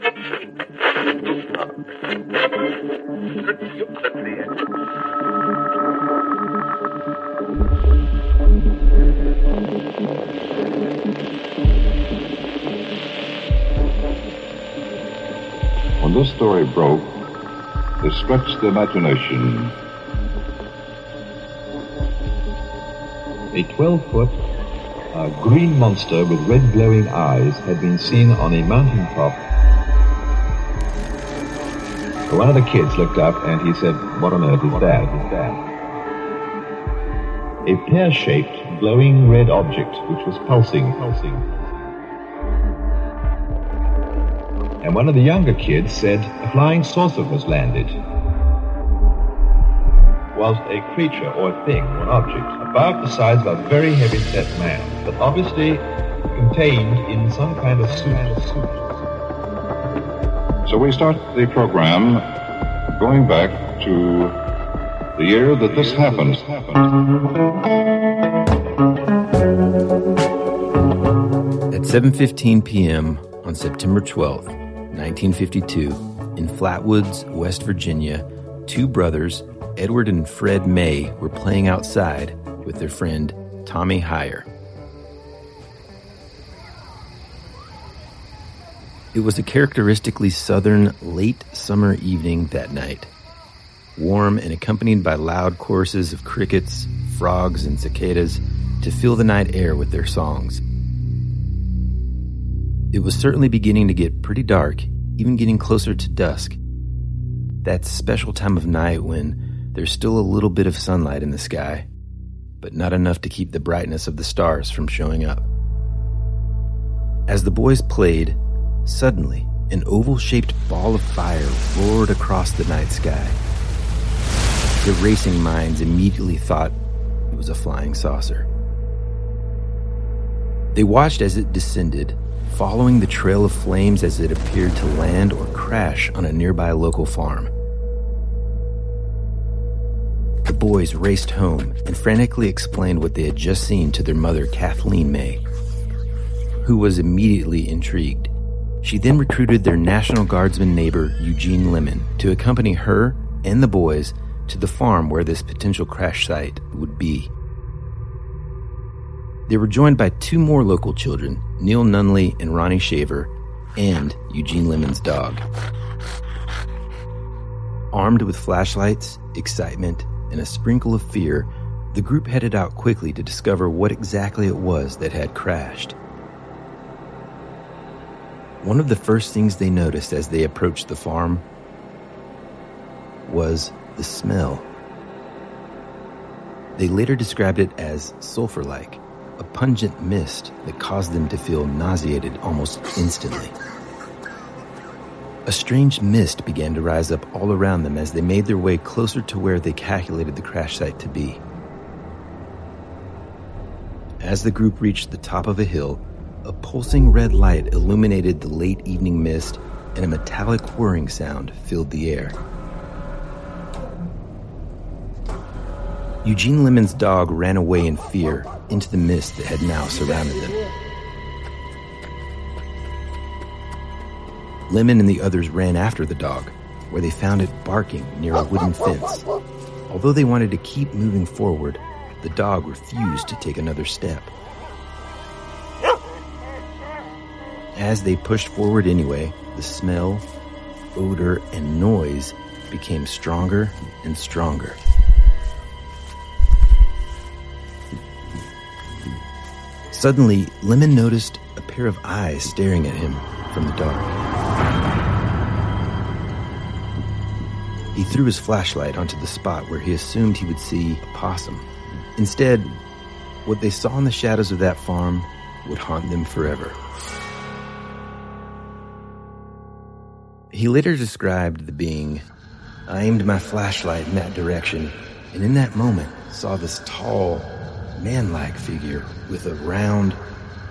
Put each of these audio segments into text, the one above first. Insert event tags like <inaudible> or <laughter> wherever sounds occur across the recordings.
When this story broke, it stretched the imagination. A 12 foot uh, green monster with red glowing eyes had been seen on a mountain top. One of the kids looked up and he said, What on earth is that? A pear shaped, glowing red object which was pulsing, pulsing. And one of the younger kids said, A flying saucer was landed was a creature or a thing or an object about the size of a very heavy set man, but obviously contained in some kind of suit. So we start the program going back to the year that this happened. At 7:15 p.m. on September 12th, 1952, in Flatwoods, West Virginia, two brothers Edward and Fred May were playing outside with their friend Tommy Hyer. It was a characteristically southern late summer evening that night, warm and accompanied by loud choruses of crickets, frogs, and cicadas to fill the night air with their songs. It was certainly beginning to get pretty dark, even getting closer to dusk. That special time of night when there's still a little bit of sunlight in the sky, but not enough to keep the brightness of the stars from showing up. As the boys played, suddenly an oval shaped ball of fire roared across the night sky. The racing minds immediately thought it was a flying saucer. They watched as it descended, following the trail of flames as it appeared to land or crash on a nearby local farm. The boys raced home and frantically explained what they had just seen to their mother, Kathleen May, who was immediately intrigued. She then recruited their National Guardsman neighbor, Eugene Lemon, to accompany her and the boys to the farm where this potential crash site would be. They were joined by two more local children, Neil Nunley and Ronnie Shaver, and Eugene Lemon's dog. Armed with flashlights, excitement, and a sprinkle of fear, the group headed out quickly to discover what exactly it was that had crashed. One of the first things they noticed as they approached the farm was the smell. They later described it as sulfur like, a pungent mist that caused them to feel nauseated almost instantly. A strange mist began to rise up all around them as they made their way closer to where they calculated the crash site to be. As the group reached the top of a hill, a pulsing red light illuminated the late evening mist and a metallic whirring sound filled the air. Eugene Lemon's dog ran away in fear into the mist that had now surrounded them. Lemon and the others ran after the dog, where they found it barking near a wooden fence. Although they wanted to keep moving forward, the dog refused to take another step. As they pushed forward anyway, the smell, odor, and noise became stronger and stronger. Suddenly, Lemon noticed a pair of eyes staring at him from the dark. He threw his flashlight onto the spot where he assumed he would see a possum. Instead, what they saw in the shadows of that farm would haunt them forever. He later described the being. I aimed my flashlight in that direction, and in that moment saw this tall, man like figure with a round,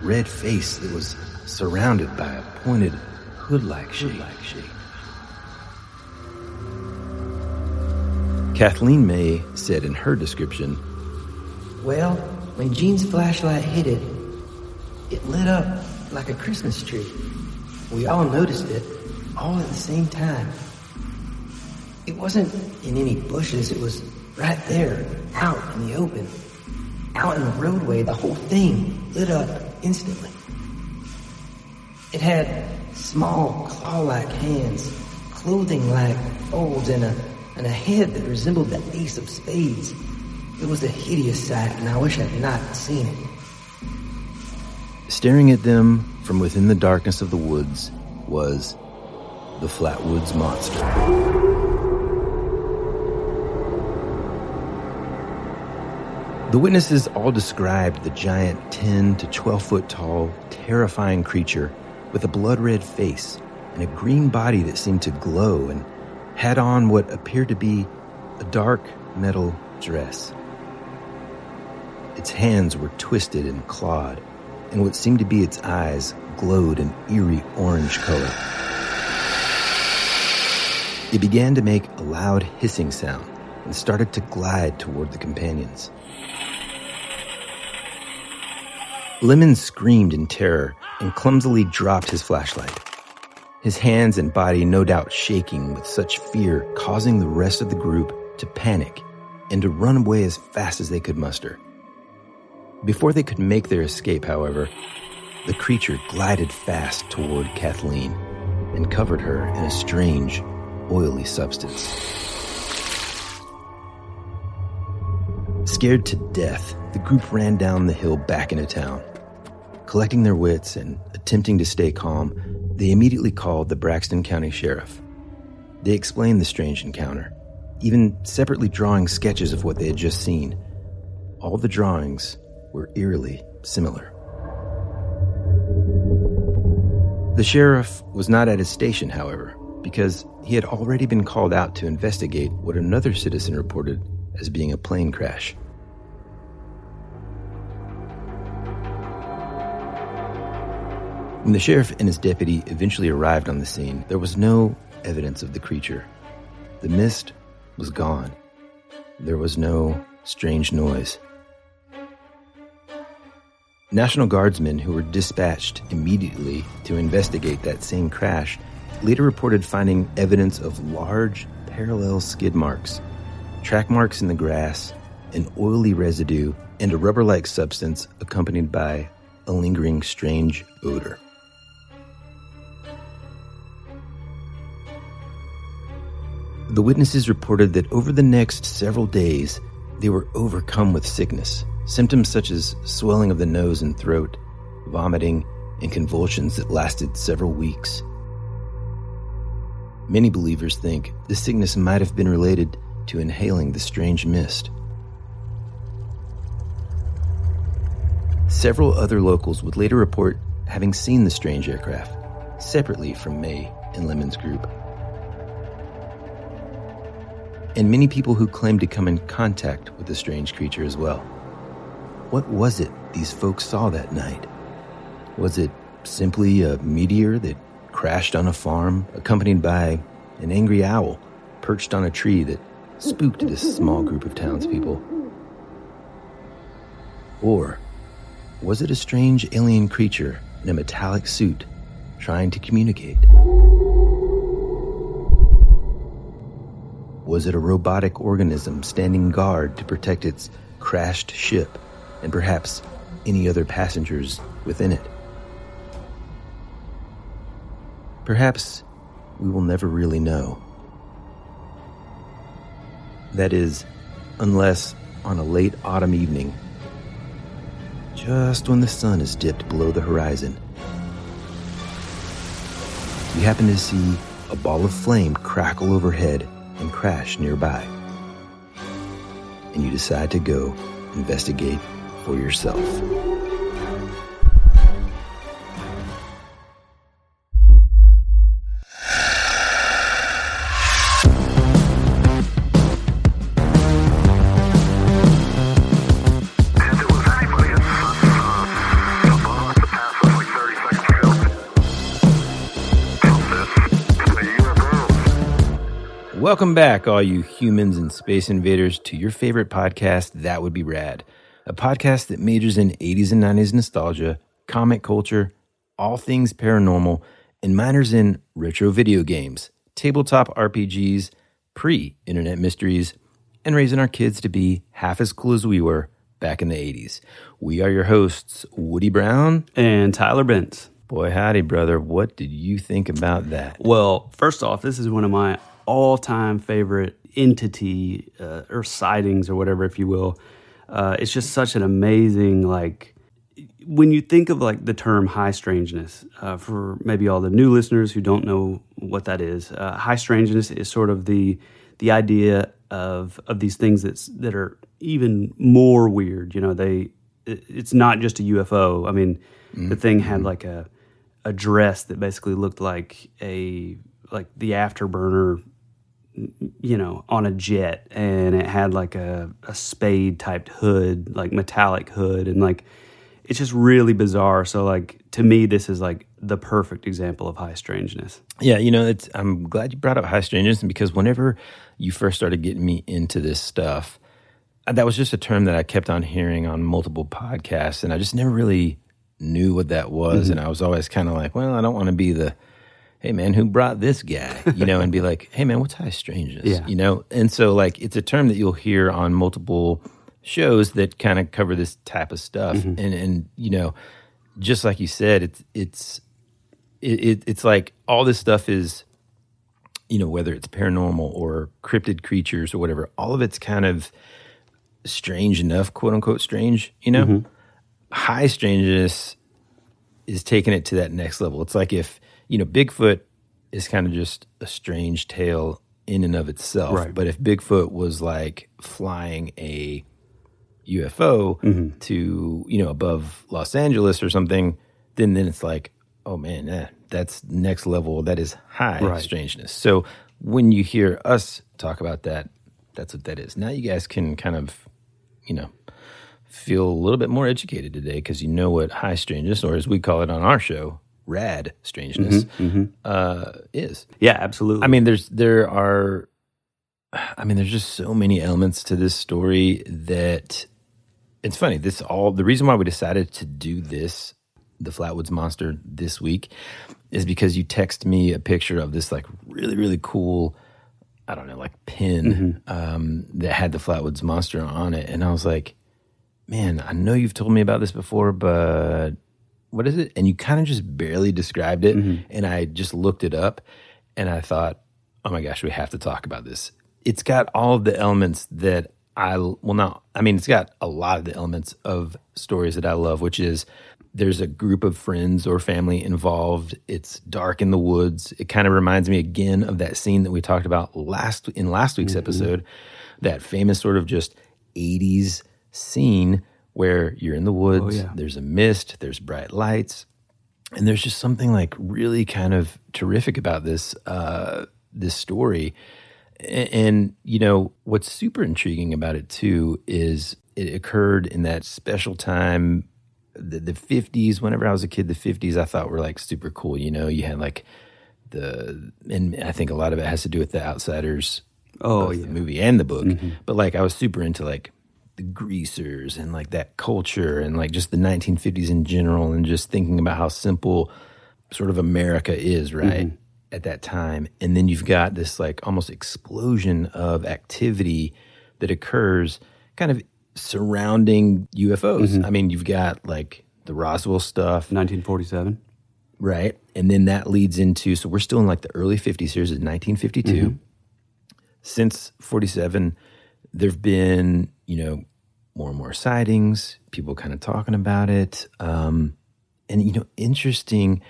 red face that was surrounded by a pointed, hood like shape. Kathleen May said in her description Well, when Gene's flashlight hit it, it lit up like a Christmas tree. We all noticed it, all at the same time. It wasn't in any bushes, it was right there, out in the open. Out in the roadway, the whole thing lit up instantly. It had small claw-like hands, clothing like folds, and a, and a head that resembled the ace of spades. It was a hideous sight, and I wish I'd not seen it. Staring at them from within the darkness of the woods was the Flatwoods Monster. The witnesses all described the giant 10 to 12 foot tall, terrifying creature with a blood red face and a green body that seemed to glow and had on what appeared to be a dark metal dress. Its hands were twisted and clawed, and what seemed to be its eyes glowed an eerie orange color. It began to make a loud hissing sound and started to glide toward the companions. Lemon screamed in terror and clumsily dropped his flashlight. His hands and body no doubt shaking with such fear, causing the rest of the group to panic and to run away as fast as they could muster. Before they could make their escape, however, the creature glided fast toward Kathleen and covered her in a strange, oily substance. Scared to death, the group ran down the hill back into town. Collecting their wits and attempting to stay calm, they immediately called the Braxton County Sheriff. They explained the strange encounter, even separately drawing sketches of what they had just seen. All the drawings were eerily similar. The sheriff was not at his station, however, because he had already been called out to investigate what another citizen reported as being a plane crash. When the sheriff and his deputy eventually arrived on the scene, there was no evidence of the creature. The mist was gone. There was no strange noise. National Guardsmen who were dispatched immediately to investigate that same crash later reported finding evidence of large parallel skid marks, track marks in the grass, an oily residue, and a rubber like substance accompanied by a lingering strange odor. The witnesses reported that over the next several days, they were overcome with sickness Symptoms such as swelling of the nose and throat, vomiting, and convulsions that lasted several weeks. Many believers think this sickness might have been related to inhaling the strange mist. Several other locals would later report having seen the strange aircraft, separately from May and Lemon's group. And many people who claimed to come in contact with the strange creature as well. What was it these folks saw that night? Was it simply a meteor that crashed on a farm, accompanied by an angry owl perched on a tree that spooked this small group of townspeople? Or was it a strange alien creature in a metallic suit trying to communicate? Was it a robotic organism standing guard to protect its crashed ship? and perhaps any other passengers within it. Perhaps we will never really know. That is, unless on a late autumn evening, just when the sun is dipped below the horizon, you happen to see a ball of flame crackle overhead and crash nearby. And you decide to go investigate for yourself. Welcome back, all you humans and space invaders, to your favorite podcast, That Would Be Rad a podcast that majors in 80s and 90s nostalgia, comic culture, all things paranormal, and minors in retro video games, tabletop RPGs, pre internet mysteries, and raising our kids to be half as cool as we were back in the 80s. We are your hosts, Woody Brown. And Tyler Bentz. Boy, howdy, brother. What did you think about that? Well, first off, this is one of my all time favorite entity uh, or sightings or whatever, if you will. Uh, it's just such an amazing, like, when you think of like the term high strangeness, uh, for maybe all the new listeners who don't know what that is, uh, high strangeness is sort of the the idea of of these things that's that are even more weird. You know, they it, it's not just a UFO. I mean, mm-hmm. the thing had like a a dress that basically looked like a like the afterburner you know on a jet and it had like a, a spade typed hood like metallic hood and like it's just really bizarre so like to me this is like the perfect example of high strangeness yeah you know it's i'm glad you brought up high strangeness because whenever you first started getting me into this stuff that was just a term that i kept on hearing on multiple podcasts and i just never really knew what that was, mm-hmm. and I was always kind of like, well, I don't want to be the hey man, who brought this guy? You know, and be <laughs> like, hey man, what's high strangeness? Yeah. You know, and so like it's a term that you'll hear on multiple shows that kind of cover this type of stuff, mm-hmm. and and you know, just like you said, it's it's it, it, it's like all this stuff is, you know, whether it's paranormal or cryptid creatures or whatever, all of it's kind of strange enough, quote unquote strange, you know. Mm-hmm high strangeness is taking it to that next level. It's like if, you know, Bigfoot is kind of just a strange tale in and of itself. Right. But if Bigfoot was like flying a UFO mm-hmm. to, you know, above Los Angeles or something, then then it's like, oh man, eh, that's next level. That is high right. strangeness. So when you hear us talk about that, that's what that is. Now you guys can kind of, you know, feel a little bit more educated today because you know what high strangeness, or as we call it on our show, rad strangeness, mm-hmm, mm-hmm. Uh, is. Yeah, absolutely. I mean, there's there are, I mean, there's just so many elements to this story that it's funny. This all the reason why we decided to do this, the Flatwoods Monster, this week, is because you text me a picture of this like really really cool. I don't know, like pin mm-hmm. um, that had the Flatwoods Monster on it, and I was like, man, I know you've told me about this before, but what is it? And you kind of just barely described it. Mm-hmm. And I just looked it up and I thought, oh my gosh, we have to talk about this. It's got all of the elements that I, well, not, I mean, it's got a lot of the elements of stories that I love, which is there's a group of friends or family involved. It's dark in the woods. It kind of reminds me again of that scene that we talked about last in last week's mm-hmm. episode, that famous sort of just 80s scene where you're in the woods, oh, yeah. there's a mist, there's bright lights, and there's just something like really kind of terrific about this uh, this story. And, and you know what's super intriguing about it too is it occurred in that special time, the, the 50s. Whenever I was a kid, the 50s I thought were like super cool. You know, you had like the and I think a lot of it has to do with the Outsiders. Oh, yeah. the movie and the book. Mm-hmm. But like I was super into like the greasers and like that culture and like just the 1950s in general and just thinking about how simple sort of America is, right? Mm-hmm. At that time. And then you've got this like almost explosion of activity that occurs kind of surrounding UFOs. Mm-hmm. I mean, you've got like the Roswell stuff, 1947. Right. And then that leads into so we're still in like the early 50s here, is 1952. Mm-hmm. Since 47, there've been, you know, more and more sightings, people kind of talking about it. Um, and, you know, interesting,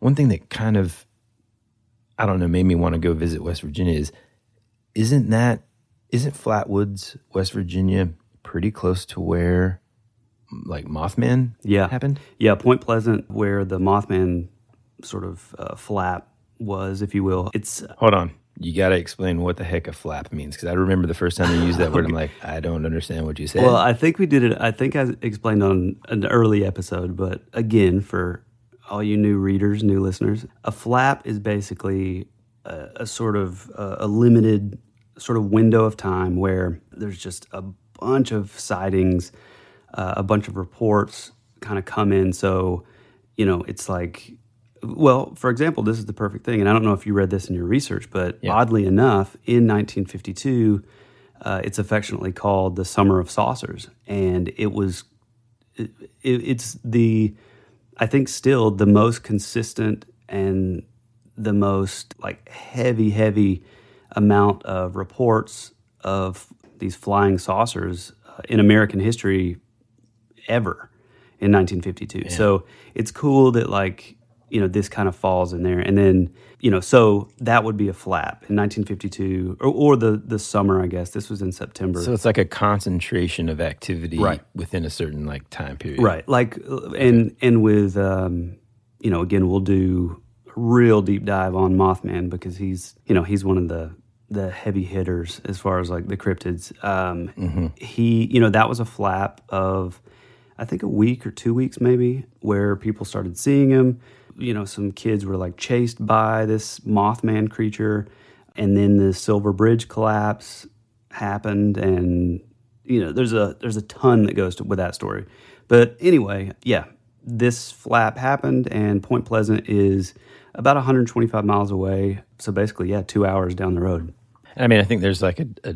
one thing that kind of, I don't know, made me want to go visit West Virginia is, isn't that, isn't Flatwoods, West Virginia, pretty close to where like Mothman yeah. happened? Yeah, Point Pleasant, where the Mothman sort of uh, flap was, if you will. It's hold on you got to explain what the heck a flap means because I remember the first time you used that word, I'm <laughs> like, I don't understand what you said. Well, I think we did it. I think I explained on an early episode, but again, for all you new readers, new listeners, a flap is basically a, a sort of a, a limited sort of window of time where there's just a bunch of sightings, uh, a bunch of reports kind of come in. So, you know, it's like well, for example, this is the perfect thing, and I don't know if you read this in your research, but Yeah. oddly enough, in 1952, uh, it's affectionately called the Summer of Saucers, and it was it, it's the I think still the most consistent and the most like heavy, heavy amount of reports of these flying saucers uh, in American history ever in 1952. So it's cool that like you know this kind of falls in there, and then you know so that would be a flap in 1952 or, or the the summer I guess this was in September. So it's like a concentration of activity Right. within a certain like time period. Right. Like, and and with, um, you know, again, we'll do a real deep dive on Mothman because he's, you know, he's one of the the heavy hitters as far as like the cryptids. Um, He, you know, that was a flap of, I think a week or two weeks maybe, where people started seeing him. You know, some kids were like chased by this Mothman creature, and then the Silver Bridge collapse happened, and you know, there's a there's a ton that goes to, with that story. But anyway, yeah, this flap happened, and Point Pleasant is about 125 miles away. So basically, yeah, two hours down the road. I mean, I think there's like a, a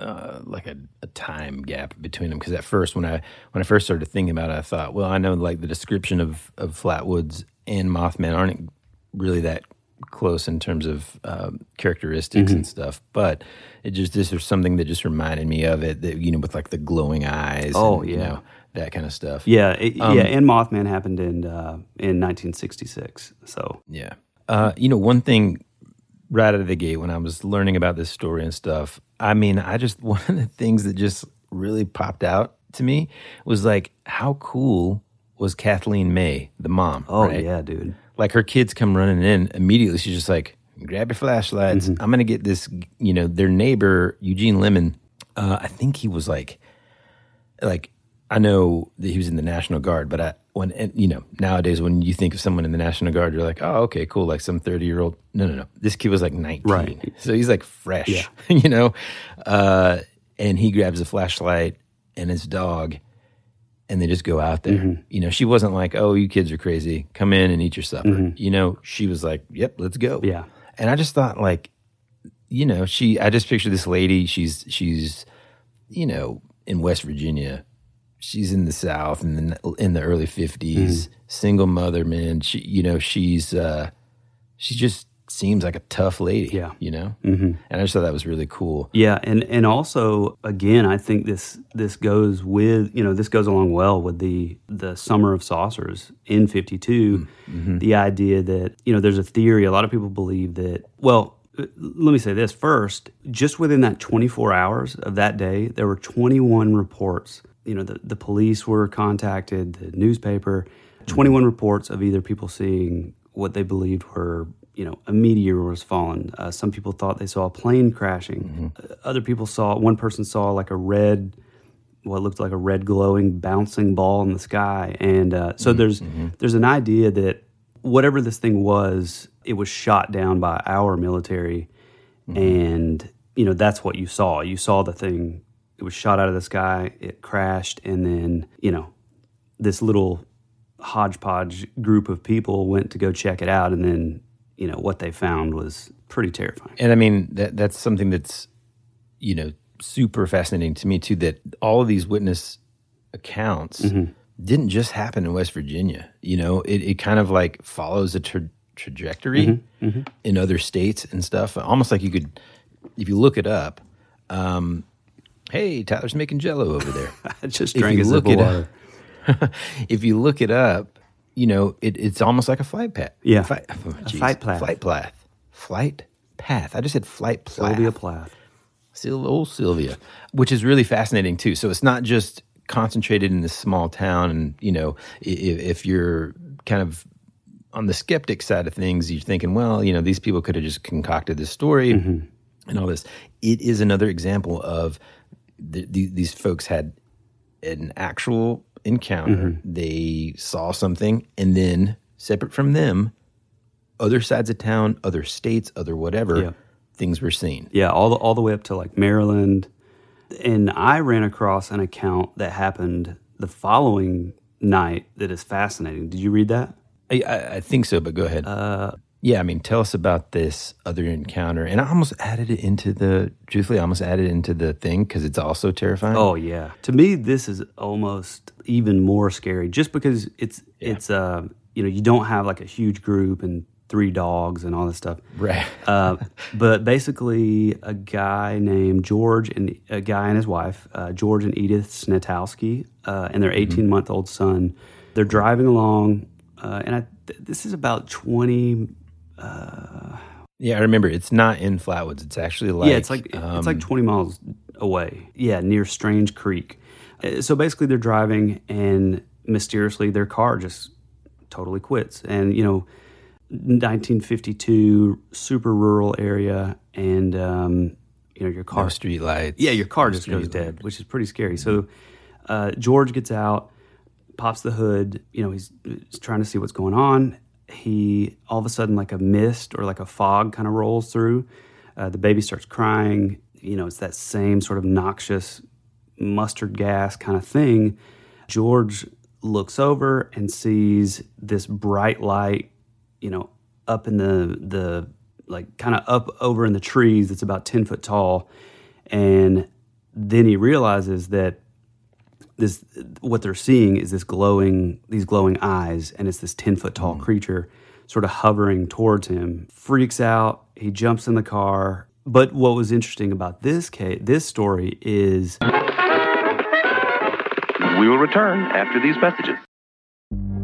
uh, like a, a time gap between them because at first, when I when I first started thinking about it, I thought, well, I know like the description of of Flatwoods and Mothman aren't really that close in terms of um, characteristics Mm-hmm. and stuff, but it just this was something that just reminded me of it. That you know, with like the glowing eyes. Oh, and, you yeah. know, that kind of stuff. Yeah, it, yeah, and Mothman happened in uh, in 1966. So Yeah. Uh, you know, one thing right out of the gate when I was learning about this story and stuff, I mean, I just, <laughs> one of the things that just really popped out to me was like, how cool was Kathleen May, the mom? oh right? yeah, dude. Like her kids come running in immediately. She's just like, grab your flashlights. Mm-hmm. I'm going to get this, you know, their neighbor, Eugene Lemon. Uh, I think he was like, like I know that he was in the National Guard, but I when and, you know nowadays when you think of someone in the National Guard, you're like, oh, okay, cool, like some thirty year old. No, no, no. This kid was like nineteen, Right. So he's like fresh, yeah. <laughs> you know. Uh, and he grabs a flashlight and his dog, and they just go out there. Mm-hmm. You know, she wasn't like, oh, you kids are crazy. Come in and eat your supper. You know, she was like, yep, let's go. Mm-hmm. Yeah. And I just thought like, you know, she. I just picture this lady. She's she's you know, in West Virginia. She's in the South in the in the early 50s Mm-hmm. single mother, man. She, you know, she's uh, she just seems like a tough lady. Yeah. you know. Mm-hmm. And I just thought that was really cool. Yeah, and and also again, I think this this goes with you know this goes along well with the the summer of saucers in '52. The idea that you know there's a theory. A lot of people believe that. Well, uh, let me say this first. Just within that 24 hours of that day, there were 21 reports. You know, the the police were contacted, the newspaper. 21 reports of either people seeing what they believed were you know a meteor was falling. Uh, some people thought they saw a plane crashing. Uh, other people saw one person saw like a red what looked like a red glowing bouncing ball in the sky. And uh, so there's there's an idea that whatever this thing was it was shot down by our military. And you know that's what you saw. You saw the thing. It was shot out of the sky. It crashed. And then you know this little hodgepodge group of people went to go check it out. And then you know what they found was pretty terrifying And I mean that that's something that's you know super fascinating to me too. That all of these witness accounts Mm-hmm. didn't just happen in West Virginia. You know, it, it kind of like follows a tra- trajectory Mm-hmm. in other states and stuff. Almost like you could, if you look it up. Um, hey, Tyler's making Jello over there. <laughs> i just drank a look sip of it water up- <laughs> if you look it up, you know, it, it's almost like a flight path. Yeah. Flight, oh, A flight path. Flight path. Flight path. I just said flight path. sylvia plath Sil- old Sylvia, which is really fascinating too. So it's not just concentrated in this small town, and you know, if, if you're kind of on the skeptic side of things, you're thinking, well, you know, these people could have just concocted this story mm-hmm. and all this. It is another example of th- th- these folks had an actual encounter. They saw something, and then separate from them, other sides of town, other states, other whatever, Yeah. things were seen. Yeah, all the, all the way up to like Maryland. And I ran across an account that happened the following night that is fascinating. Did you read that? I, I, I think so, but go ahead. Uh, yeah, I mean, tell us about this other encounter. And I almost added it into the, truthfully, I almost added it into the thing because it's also terrifying. Oh yeah. To me, this is almost even more scary, just because it's it's uh you know you don't have like a huge group and three dogs and all this stuff. Right. <laughs> uh, but basically, a guy named George and a guy and his wife, uh, George and Edith Snitowski, uh, and their 18 month old son. They're driving along, uh, and I, th- this is about 20. Yeah, I remember. It's not in Flatwoods. It's actually like. yeah, it's like it's like um, 20 miles away. Yeah, near Strange Creek. Uh, So basically, they're driving, and mysteriously, their car just totally quits. And you know, 1952, super rural area, and um, you know, your no car street lights. Yeah, your car no just goes dead, which is pretty scary. So uh, George gets out, pops the hood. You know, he's, he's trying to see what's going on. He all of a sudden, like a mist or like a fog, kind of rolls through. Uh, the baby starts crying. You know, it's that same sort of noxious mustard gas kind of thing. George looks over and sees this bright light, you know, up in the the like kind of up over in the trees. It's about ten foot tall, and then he realizes that this what they're seeing is this glowing these glowing eyes, and it's this ten foot tall hmm. creature sort of hovering towards him. Freaks out. He jumps in the car. But what was interesting about this case, this story is We will return after these messages.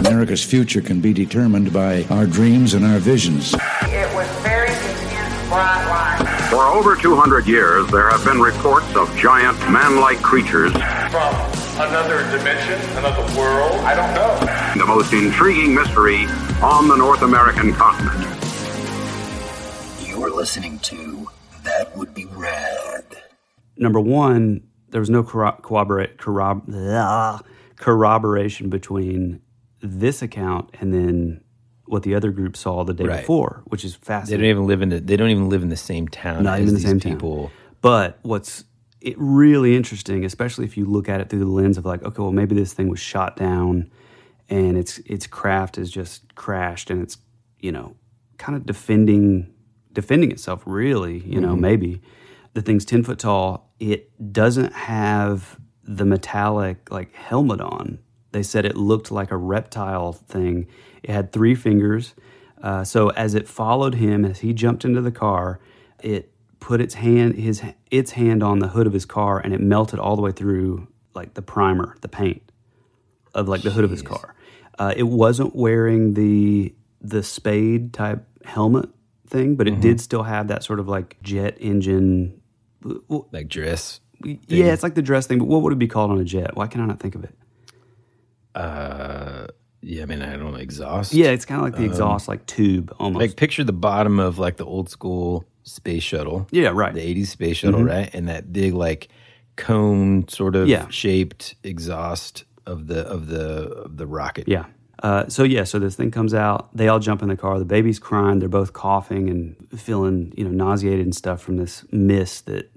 America's future can be determined by our dreams and our visions. It was very intense, bright light. For over 200 years, there have been reports of giant man-like creatures. From another dimension, another world, I don't know. The most intriguing mystery on the North American continent. You're listening to That Would Be Rad. number one, there was no corro- corroborate, corrob- corroboration between this account and then what the other group saw the day Right. before, which is fascinating. They don't even live in the. They don't even live in the same town. Not as even the these same town. people. But what's it really interesting, especially if you look at it through the lens of like, okay, well, maybe this thing was shot down, and its its craft has just crashed, and it's you know kind of defending defending itself. Really, you know, mm-hmm. maybe the thing's ten foot tall. It doesn't have the metallic like helmet on. They said it looked like a reptile thing. It had three fingers. Uh, so as it followed him as he jumped into the car, it put its hand his its hand on the hood of his car and it melted all the way through like the primer, the paint of like the hood of his car. Uh, it wasn't wearing the the spade type helmet thing, but it did still have that sort of like jet engine. well, Like dress. Yeah, it's like the dress thing, but what would it be called on a jet? Why can I not think of it? Uh, yeah, I mean, I don't know, exhaust. Yeah, it's kind of like the exhaust, like tube almost. Like picture the bottom of like the old school space shuttle. Yeah, right. The 80s space shuttle, right? And that big like cone sort of Yeah. shaped exhaust of the of the of the rocket. Yeah. Uh, so yeah, so this thing comes out. They all jump in the car. The baby's crying. They're both coughing and feeling, you know, nauseated and stuff from this mist that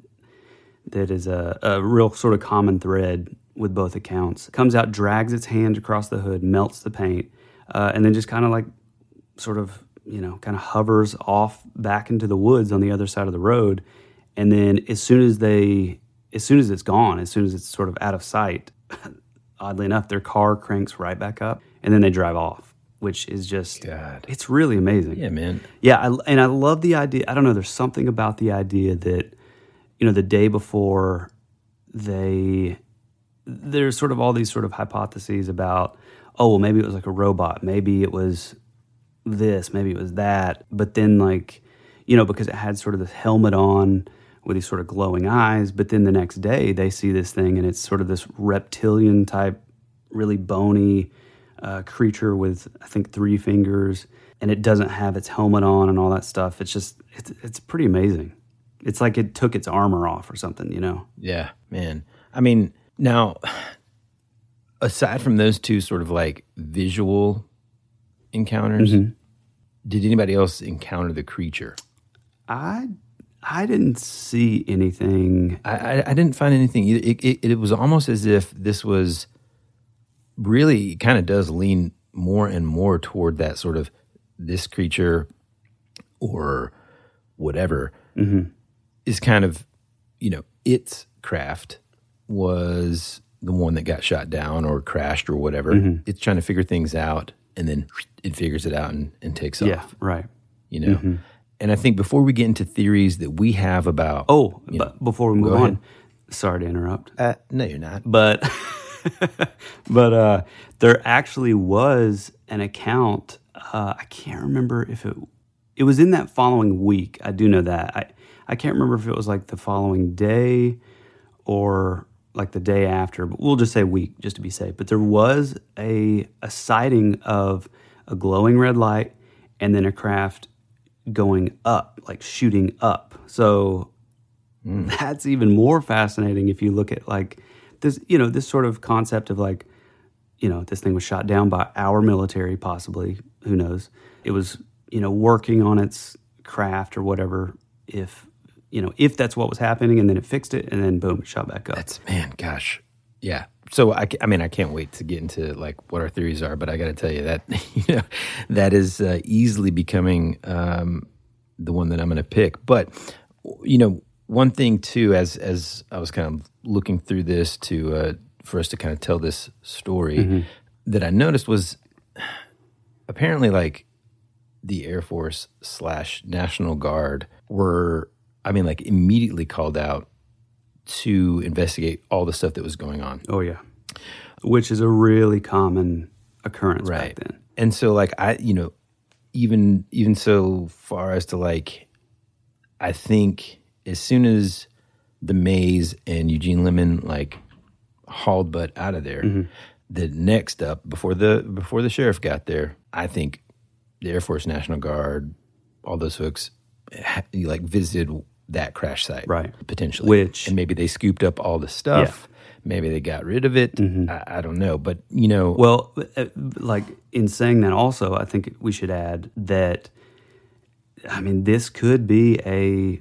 that is a, a real sort of common thread with both accounts. Comes out, drags its hand across the hood, melts the paint, uh, and then just kind of like, sort of, you know, kind of hovers off back into the woods on the other side of the road. And then as soon as they, as soon as it's gone, as soon as it's sort of out of sight, <laughs> oddly enough, their car cranks right back up, and then they drive off. which is just God. it's really amazing. Yeah, man. Yeah, I, and I love the idea. I don't know. There's something about the idea that you know the day before they there's sort of all these sort of hypotheses about oh well maybe it was like a robot. Maybe it was this maybe it was that. But then like you know because it had sort of this helmet on with these sort of glowing eyes but then the next day they see this thing and it's sort of this reptilian type really bony uh, creature with i think three fingers and it doesn't have its helmet on and all that stuff. It's just it's, it's pretty amazing. It's like it took its armor off or something you know? Yeah, man. I mean, now, aside from those two sort of like visual encounters, Mhm. did anybody else encounter the creature? I I didn't see anything. I, I, I didn't find anything either. It, it, it was almost as if this was really kind of does lean more and more toward that sort of this creature or whatever Mhm. is kind of, you know, its craft was the one that got shot down or crashed or whatever. Mhm. It's trying to figure things out and then it figures it out and, and takes Yeah, off. right. You know? Mhm. And I think before we get into theories that we have about. Oh, but know- before we move on, ahead. sorry to interrupt. Uh, no, you're not. But <laughs> but uh, there actually was an account. Uh, I can't remember if it it was in that following week. I do know that. I I can't remember if it was like the following day or like the day after, but we'll just say week just to be safe. But there was a a sighting of a glowing red light and then a craft going up, like shooting up. So mm. that's even more fascinating if you look at like this, you know, this sort of concept of like, you know, this thing was shot down by our military, possibly. Who knows? It was, you know, working on its craft or whatever. If you know, if that's what was happening, and then it fixed it, and then boom, it shot back up. That's man, gosh, yeah. So I, I mean, I can't wait to get into like what our theories are, but I got to tell you that <laughs> you know that is uh, easily becoming um, the one that I'm going to pick. But you know, one thing too, as as I was kind of looking through this to uh, for us to kind of tell this story, Mhm. that I noticed was apparently like the Air Force slash National Guard were, I mean, like immediately called out to investigate all the stuff that was going on. Oh yeah, which is a really common occurrence back then. And so, like, I, you know, even even so far as to like, I think as soon as the Mays and Eugene Lemon like hauled butt out of there, Mhm. the next up before the before the sheriff got there, I think the Air Force National Guard, all those folks, like visited that crash site, right? Potentially, Which- and maybe they scooped up all the stuff. Maybe they got rid of it. I, I don't know, but you know, Well, uh, like in saying that, also, I think we should add that. I mean, this could be a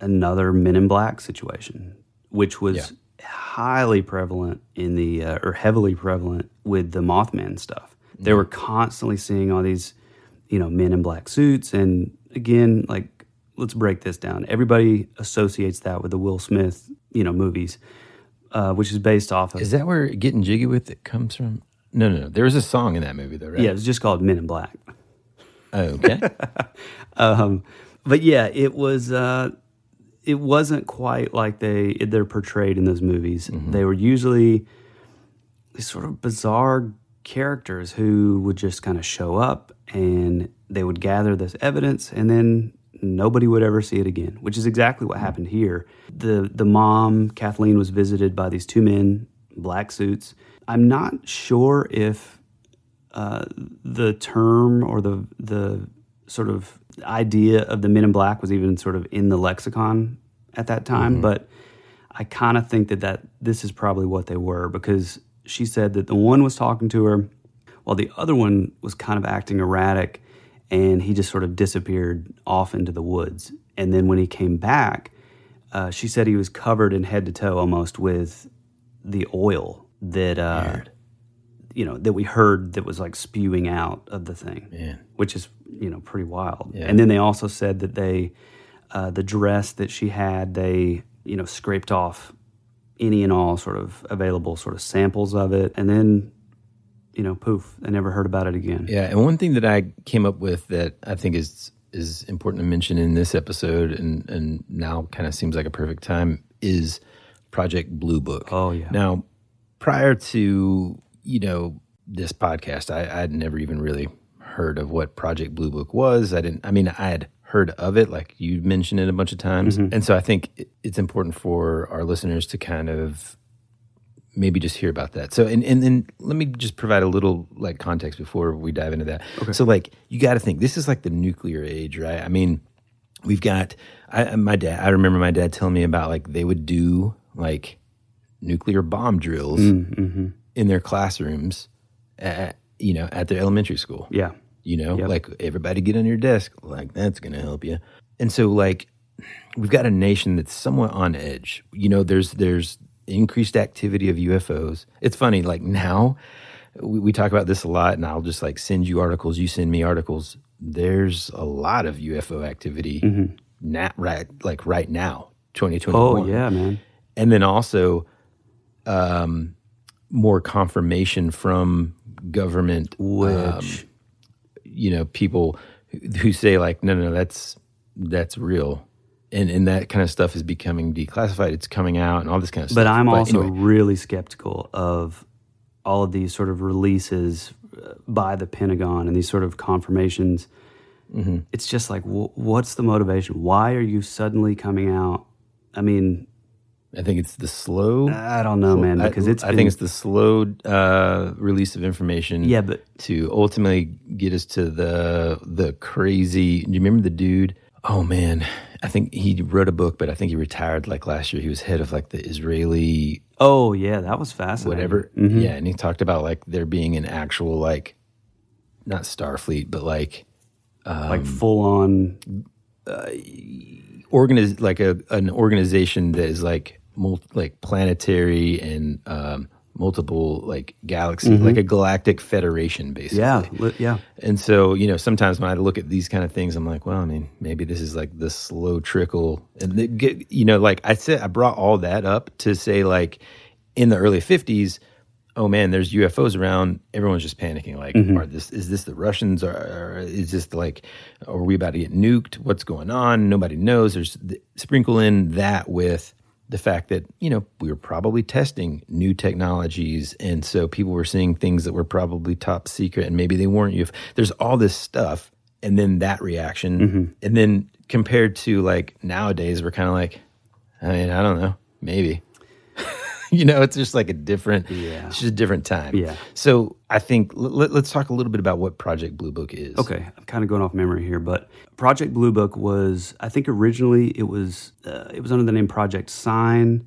another Men in Black situation, which was Yeah. highly prevalent in the uh, or heavily prevalent with the Mothman stuff. They Mm-hmm. were constantly seeing all these, you know, men in black suits, and again, like let's break this down. Everybody associates that with the Will Smith, you know, movies, uh, which is based off of Is that where getting jiggy with it comes from? No, no, no. There was a song in that movie, though, right? Yeah, it was just called Men in Black. Oh, okay. <laughs> um, but yeah, it was. Uh, it wasn't quite like they they're portrayed in those movies. They were usually these sort of bizarre characters who would just kind of show up and they would gather this evidence and then nobody would ever see it again, which is exactly what happened here. The the mom, Kathleen, was visited by these two men, black suits. I'm not sure if uh, the term or the the sort of idea of the men in black was even sort of in the lexicon at that time, Mhm. but I kind of think that that this is probably what they were because she said that the one was talking to her while the other one was kind of acting erratic and he just sort of disappeared off into the woods. And then when he came back, uh, she said he was covered in head to toe almost with the oil that uh, you know that we heard that was like spewing out of the thing, Man. which is you know pretty wild. Yeah. And then they also said that they uh, the dress that she had, they you know scraped off any and all sort of available sort of samples of it, and then you know, poof, I never heard about it again. Yeah, and one thing that I came up with that I think is is important to mention in this episode, and and now kind of seems like a perfect time is Project Blue Book. Oh yeah. Now, prior to you know this podcast, I I'd never even really heard of what Project Blue Book was. I didn't. I mean, I had heard of it, like you mentioned it a bunch of times, Mhm. and so I think it's important for our listeners to kind of maybe just hear about that. So, and and then let me just provide a little like context before we dive into that. Okay. So, like, you got to think this is like the nuclear age, right? I mean, we've got I, my dad. I remember my dad telling me about like they would do like nuclear bomb drills Mm-hmm. in their classrooms, at, you know, at their elementary school. Yeah. You know, Yep. like everybody get on your desk, like that's going to help you. And so, like, we've got a nation that's somewhat on edge. You know, there's there's increased activity of UFOs. It's funny, like now we, we talk about this a lot, and I'll just like send you articles, you send me articles. There's a lot of UFO activity Mhm. na- right like right now, 2021. Oh yeah, man. And then also um more confirmation from government Which- um, you know people who- who say like no no no that's that's real and and that kind of stuff is becoming declassified it's coming out and all this kind of stuff But I'm also anyway, really skeptical of all of these sort of releases uh, by the Pentagon and these sort of confirmations. Mm-hmm. It's just like, wh- what's the motivation? Why are you suddenly coming out? I mean, I think it's the slow. I don't know, man, I- because it's. I, been- think it's the slow uh, release of information. Yeah, but- to ultimately get us to the the crazy. Do you remember the dude? Oh man, I think he wrote a book, but I think he retired like last year. He was head of like the Israeli Oh yeah, that was fascinating. whatever. Mhm. Yeah, and he talked about like there being an actual like not Starfleet, but like um, like full on. organiz like a an organization that is like mul- like planetary and um, multiple like galaxies, Mhm. like a galactic federation, basically. Yeah, yeah. And so you know, sometimes when I look at these kind of things, I'm like, well, I mean, maybe this is like the slow trickle, and the, get, you know, like I said, I brought all that up to say like in the early '50s. Oh man, there's UFOs around. Everyone's just panicking. Like, Mhm. are this is this the Russians? Or, or is this like, are we about to get nuked? What's going on? Nobody knows. There's sprinkle in that with the fact that you know we were probably testing new technologies, and so people were seeing things that were probably top secret, and maybe they weren't. UFO. There's all this stuff, and then that reaction, Mhm. and then compared to like nowadays, we're kind of like, I mean, I don't know, maybe. <laughs> you know, it's just like a different, yeah. it's just a different time. Yeah. So I think let, let's talk a little bit about what Project Blue Book is. Okay, I'm kind of going off memory here, but Project Blue Book was, I think originally it was, uh, it was under the name Project Sign,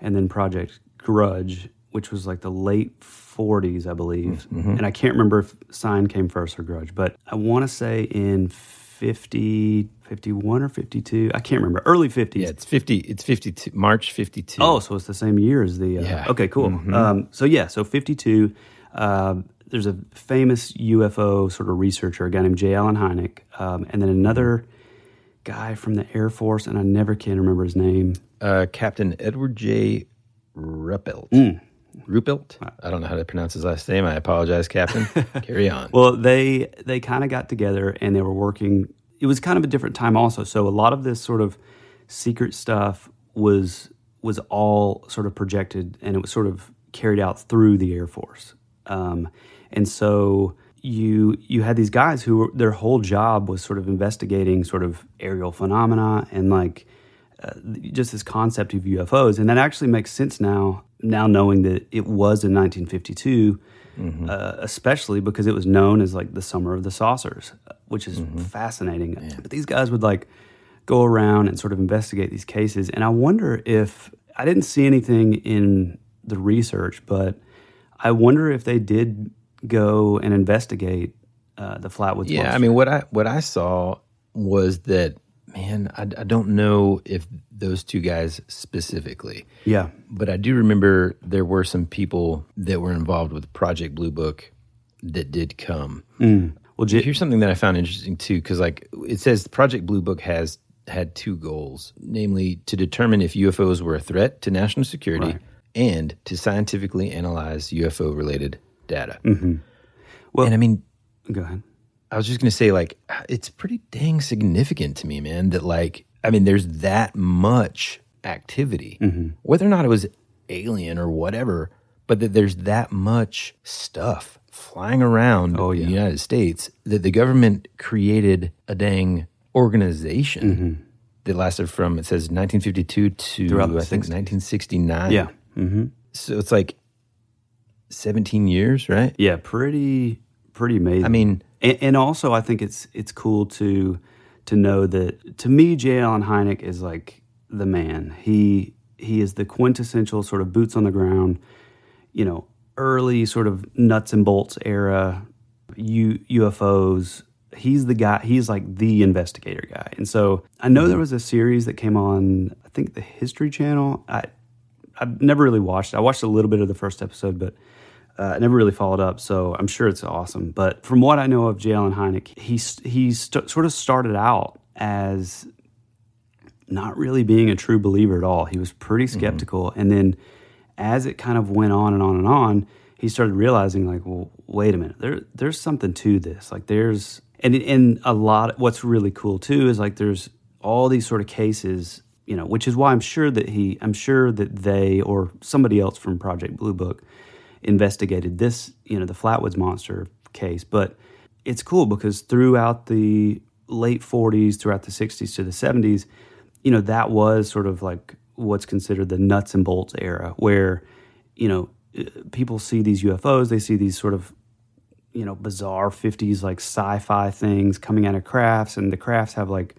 and then Project Grudge, which was like the late 40s, I believe, Mhm. and I can't remember if Sign came first or Grudge, but I want to say in 50, 51 or 52, I can't remember, early 50s. Yeah, it's 50, it's 52, March 52. Oh, so it's the same year as the. Uh, Yeah. Okay, cool. Mhm. Um, so yeah, so fifty-two. Uh, there's a famous UFO sort of researcher, a guy named J. Allen Hynek, um, and then another guy from the Air Force, and I never can remember his name. Uh, Captain Edward J. Ruppelt. Mm. Ruppelt? I don't know how to pronounce his last name. I apologize, Captain. <laughs> Carry on. Well, they they kind of got together and they were working. It was kind of a different time, also. So a lot of this sort of secret stuff was was all sort of projected, and it was sort of carried out through the Air Force. Um, and so you you had these guys who were, their whole job was sort of investigating sort of aerial phenomena and like uh, just this concept of UFOs, and that actually makes sense now. Now knowing that it was in 1952, uh, especially because it was known as like the summer of the saucers, which is fascinating. But these guys would like go around and sort of investigate these cases, and I wonder if I didn't see anything in the research, but I wonder if they did go and investigate uh, the Flatwoods. Yeah. I mean, what I what I saw was that man, I, I don't know if those two guys specifically. Yeah. but I do remember there were some people that were involved with Project Blue Book that did come. Mm. Well, J- here's something that I found interesting too, because like it says, Project Blue Book has had two goals, namely to determine if UFOs were a threat to national security Right. and to scientifically analyze UFO related data. Mm-hmm. Well, and I mean, go ahead. I was just going to say, like, it's pretty dang significant to me, man, that, like, I mean, there's that much activity, Mm-hmm. whether or not it was alien or whatever, but that there's that much stuff flying around Oh, the. United States that the government created a dang organization Mm-hmm. that lasted from, it says 1952 to, Throughout I think, 1969. Yeah. Mm-hmm. So it's like 17 years, right? Yeah, pretty pretty amazing. I mean, and, and also I think it's it's cool to to know that to me, J. Allen Hynek is like the man. He he is the quintessential sort of boots on the ground, you know, early sort of nuts and bolts era U, UFOs. He's the guy. He's like the investigator guy. And so I know there was a series that came on. I think the History Channel. I I've never really watched. I watched a little bit of the first episode, but uh, I never really followed up. So I'm sure it's awesome. But from what I know of J. Allen Hynek, he he st- sort of started out as not really being a true believer at all. He was pretty skeptical, and then as it kind of went on and on and on, he started realizing like, well, wait a minute, there there's something to this. Like there's and and a lot. What's really cool too is like there's all these sort of cases, you know, which is why I'm sure that he, I'm sure that they or somebody else from Project Blue Book investigated this, you know, the Flatwoods monster case. But it's cool because throughout the late 40s, throughout the 60s to the 70s, you know, that was sort of like what's considered the nuts and bolts era where, you know, people see these UFOs, they see these sort of, you know, bizarre 50s like sci fi things coming out of crafts, and the crafts have like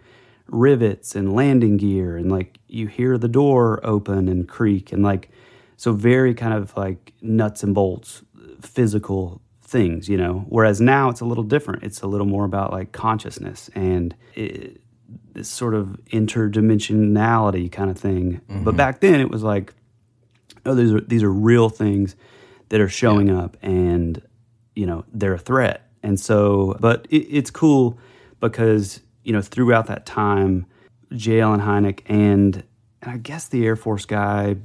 rivets and landing gear, and like you hear the door open and creak, and like, so very kind of like nuts and bolts physical things, you know. Whereas now it's a little different. It's a little more about like consciousness and it, this sort of interdimensionality kind of thing. But mm-hmm. back then it was like, oh, these are these are real things that are showing up, and you know they're a threat. And so, but it, it's cool because you know throughout that time, J. Allen Hynek and and I guess the Air Force guy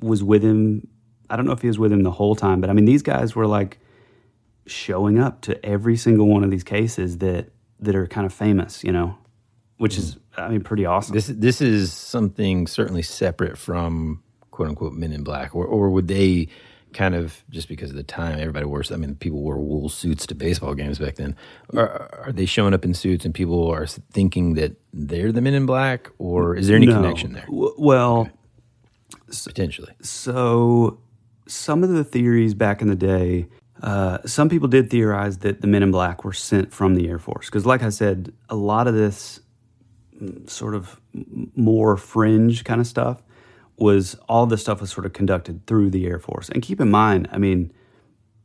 was with him. I don't know if he was with him the whole time, but I mean these guys were like showing up to every single one of these cases that that are kind of famous, you know, which is I mean pretty awesome. This this is something certainly separate from quote unquote Men in Black, or or would they kind of just because of the time everybody wore? I mean, people wore wool suits to baseball games back then. Are, are they showing up in suits and people are thinking that they're the Men in Black, or is there any No. connection there? W- well, Potentially. So, some of the theories back in the day, uh, some people did theorize that the Men in Black were sent from the Air Force. Because, like I said, a lot of this mm, sort of more fringe kind of stuff was all this stuff was sort of conducted through the Air Force. And keep in mind, I mean,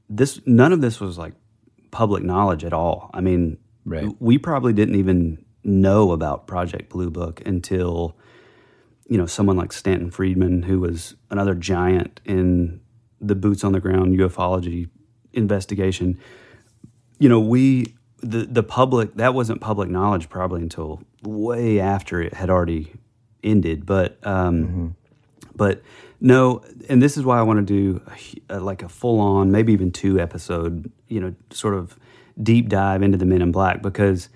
this none of this was like public knowledge at all. I mean, Right. we probably didn't even know about Project Blue Book until you know someone like Stanton Friedman, who was another giant in the boots on the ground ufology investigation. You know, we the the public that wasn't public knowledge probably until way after it had already ended. But um, but no, and this is why I want to do a, like a full on, maybe even two episode, you know, sort of deep dive into the Men in Black because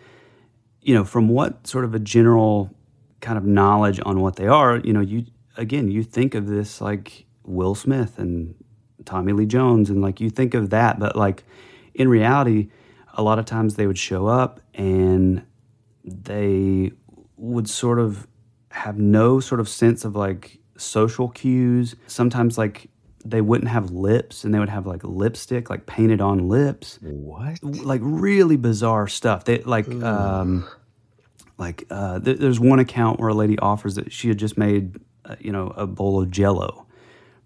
you know, from what sort of a general kind of knowledge on what they are, you know, you again, you think of this like Will Smith and Tommy Lee Jones, and like you think of that, but like in reality, a lot of times they would show up and they would sort of have no sort of sense of like social cues. Sometimes like they wouldn't have lips and they would have like lipstick like painted on lips. What? Like really bizarre stuff. They like um like uh th- there's one account where a lady offers that she had just made uh, you know a bowl of jello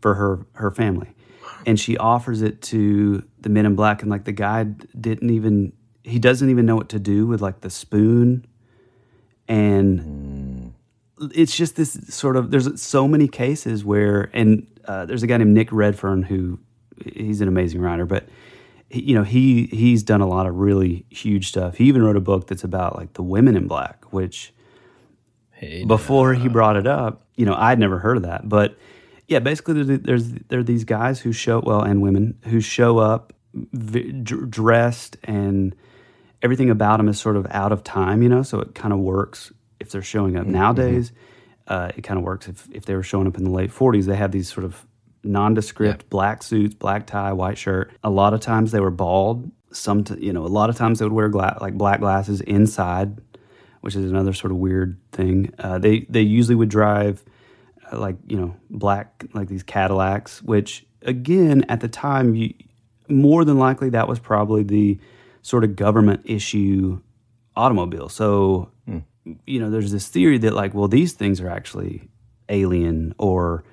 for her her family. And she offers it to the men in black and like the guy didn't even he doesn't even know what to do with like the spoon and it's just this sort of there's so many cases where and uh, there's a guy named Nick Redfern who he's an amazing writer but you know he he's done a lot of really huge stuff he even wrote a book that's about like the women in black which before he brought it up you know I'd never heard of that but yeah basically there's, there's there are these guys who show well and women who show up v- dressed and everything about them is sort of out of time, you know. So it kind of works if they're showing up Mm-hmm. nowadays. Uh, it kind of works if if they were showing up in the late '40s. They had these sort of nondescript black suits, black tie, white shirt. A lot of times they were bald. Some, t- you know, a lot of times they would wear gla- like black glasses inside, which is another sort of weird thing. Uh, they they usually would drive uh, like you know black like these Cadillacs, which again at the time you more than likely that was probably the sort of government issue automobile. So you know there's this theory that like well these things are actually alien or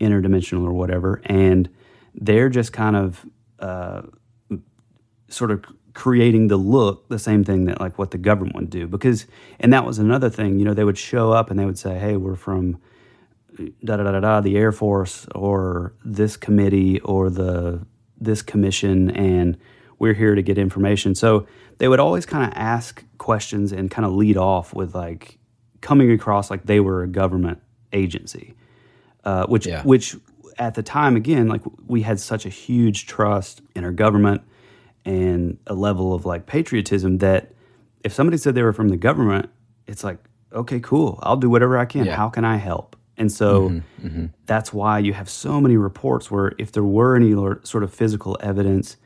interdimensional or whatever, and they're just kind of uh, sort of creating the look the same thing that like what the government would do. Because and that was another thing you know they would show up and they would say hey we're from da da da da da the air force or this committee or the this commission and we're here to get information. So they would always kind of ask questions and kind of lead off with like coming across like they were a government agency uh, which which at the time again like we had such a huge trust in our government and a level of like patriotism that if somebody said they were from the government it's like okay cool. I'll do whatever i can. Yeah. how can i help? And so Mhm, mhm. that's why you have so many reports where if there were any sort of physical evidence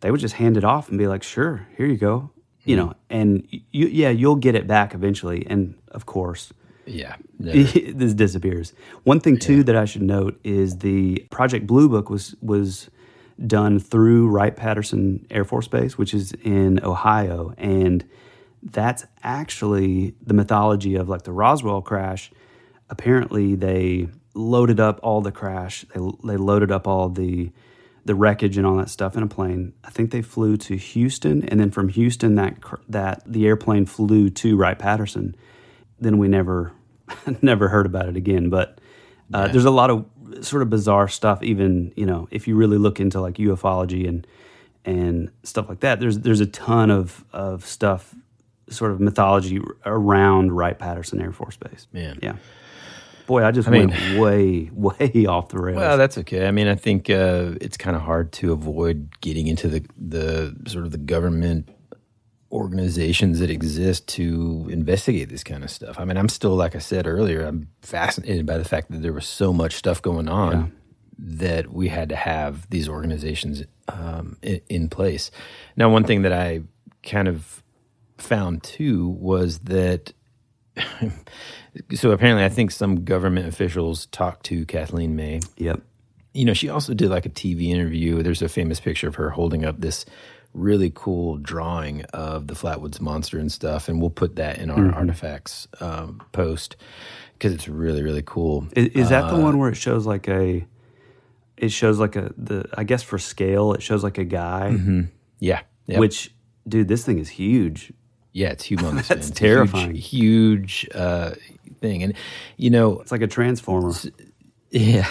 they would just hand it off and be like sure here you go. You know and you, yeah you'll get it back eventually. And of course Yeah, <laughs> this disappears. One thing too that I should note is the Project Blue Book was was done through Wright Patterson Air Force Base, which is in Ohio, and that's actually the mythology of like the Roswell crash. Apparently, they loaded up all the crash. They they loaded up all the the wreckage and all that stuff in a plane. I think they flew to Houston, and then from Houston, that that the airplane flew to Wright Patterson. Then we never <laughs> never heard about it again. But uh, there's a lot of sort of bizarre stuff. Even you know, if you really look into like ufology and and stuff like that, there's there's a ton of of stuff, sort of mythology around Wright Patterson Air Force Base. Man. yeah. Boy, I just I mean- went way, <laughs> way off the rails. Well, that's okay. I mean, I think uh, it's kind of hard to avoid getting into the the sort of the government organizations that exist to investigate this kind of stuff. I mean, I'm still, like I said earlier, I'm fascinated by the fact that there was so much stuff going on that we had to have these organizations um, in, in place. Now, one thing that I kind of found too was that <laughs> so apparently I think some government officials talked to Kathleen May. Yep. You know, she also did like a TV interview. There's a famous picture of her holding up this really cool drawing of the Flatwoods monster and stuff, and we'll put that in our Mhm. artifacts um, post because it's really really cool. Is, is that the Uh, one where it shows like a? It shows like a the I guess for scale it shows like a guy. Mhm. Yeah. Yep. Which, dude, this thing is huge. Yeah, it's humongous. <laughs> That's It's a huge- terrifying. Huge, uh, thing, and you know, it's like a transformer. Yeah.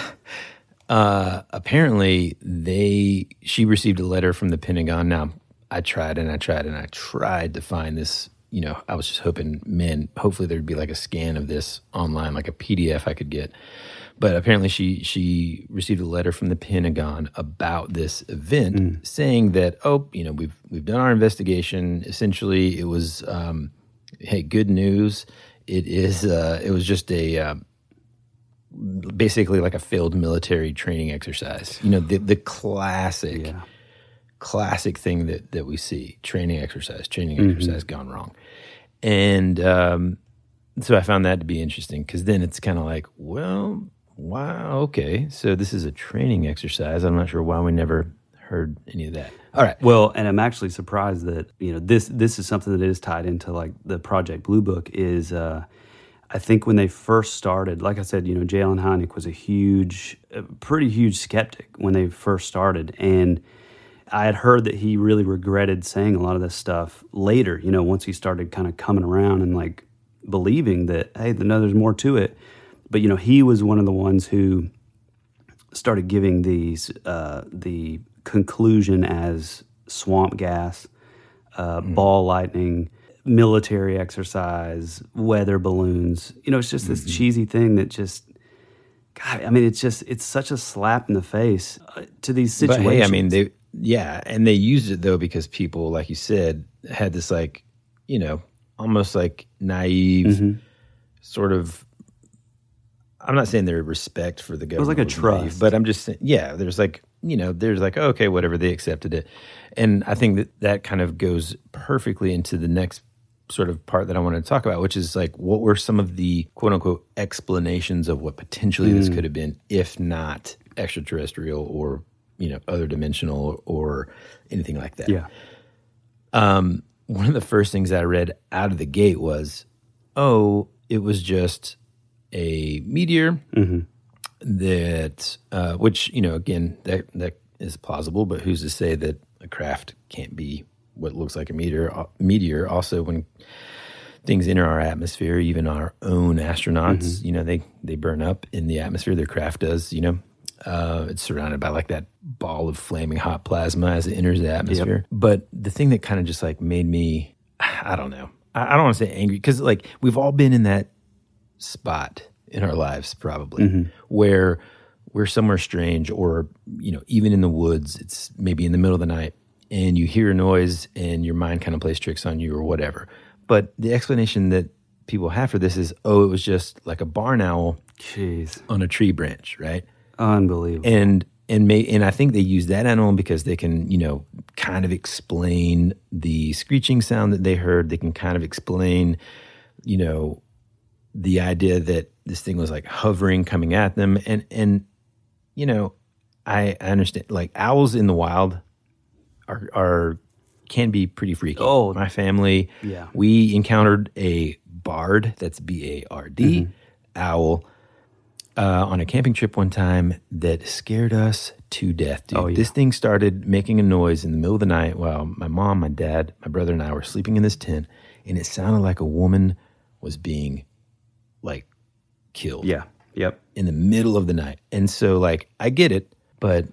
Uh, apparently, they she received a letter from the Pentagon. Now, I tried and I tried and I tried to find this. You know, I was just hoping, man, hopefully there'd be like a scan of this online, like a PDF I could get. But apparently, she she received a letter from the Pentagon about this event, saying that, oh, you know, we've we've done our investigation. Essentially, it was, um, hey, good news. It is. Uh, it was just a. Uh, basically like a failed military training exercise. You know, the the classic classic thing that that we see, training exercise, training Mhm. exercise gone wrong. And um so I found that to be interesting cuz then it's kind of like, well, wow, okay. So this is a training exercise. I'm not sure why we never heard any of that. All right. Well, and I'm actually surprised that you know this this is something that is tied into like the Project Blue Book is. uh I think when they first started, like I said, you know, J. Allen Hynek was a huge, a pretty huge skeptic when they first started, and I had heard that he really regretted saying a lot of this stuff later. You know, once he started kind of coming around and like believing that hey, no, there's more to it. But you know, he was one of the ones who started giving these uh, the conclusion as swamp gas, uh, ball lightning, military exercise, weather balloons. You know, it's just this cheesy thing that just. God, I mean, it's just it's such a slap in the face uh, to these situations. But hey, I mean, they yeah, and they used it though because people, like you said, had this like, you know, almost like naive Mhm. sort of. I'm not saying their respect for the government. was like a naive, trust. but I'm just saying, yeah, there's like, you know, there's like, okay, whatever, they accepted it, and I think that that kind of goes perfectly into the next sort of part that I wanted to talk about, which is like, what were some of the quote unquote explanations of what potentially this Mm. could have been, if not extraterrestrial or you know other dimensional or anything like that. Yeah. Um, one of the first things I read out of the gate was, oh, it was just a meteor Mhm. that, uh, which you know, again, that that is plausible, but who's to say that a craft can't be what looks like a meteor? uh, Meteor. Also, when things enter our atmosphere, even our own astronauts, you know, they they burn up in the atmosphere. Their craft does, you know. Uh, it's surrounded by like that ball of flaming hot plasma as it enters the atmosphere. But the thing that kind of just like made me, <sighs> I don't know, I, I don't want to say angry because like we've all been in that spot in our lives probably Mhm. where we're somewhere strange or you know even in the woods it's maybe in the middle of the night and you hear a noise and your mind kind of plays tricks on you or whatever but the explanation that people have for this is oh it was just like a barn owl Jeez. on a tree branch right Unbelievable. and and may and I think they use that animal because they can you know kind of explain the screeching sound that they heard. They can kind of explain you know the idea that this thing was like hovering coming at them and and you know I, I understand like owls in the wild are are can be pretty freaky. Oh. my family Yeah. we encountered a bard that's B A R D Mm-hmm. owl uh, on a camping trip one time that scared us to death, dude. Oh, yeah. This thing started making a noise in the middle of the night while my mom, my dad, my brother, and I were sleeping in this tent, and it sounded like a woman was being like killed. Yeah. Yep. In the middle of the night. And so, like, I get it, but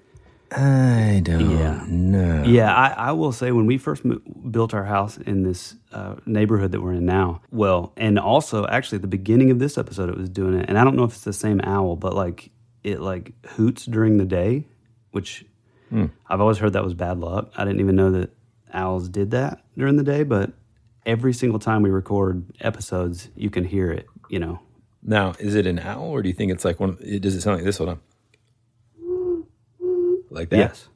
I don't Yeah. know. Yeah, I, I will say when we first mo- built our house in this uh, neighborhood that we're in now, well, and also actually at the beginning of this episode, it was doing it, and I don't know if it's the same owl, but like it like hoots during the day, which Hmm. I've always heard that was bad luck. I didn't even know that owls did that during the day, but every single time we record episodes, you can hear it. You know, Now, is it an owl, or do you think it's like one? Does it sound like this? Hold on. Like that? Yes.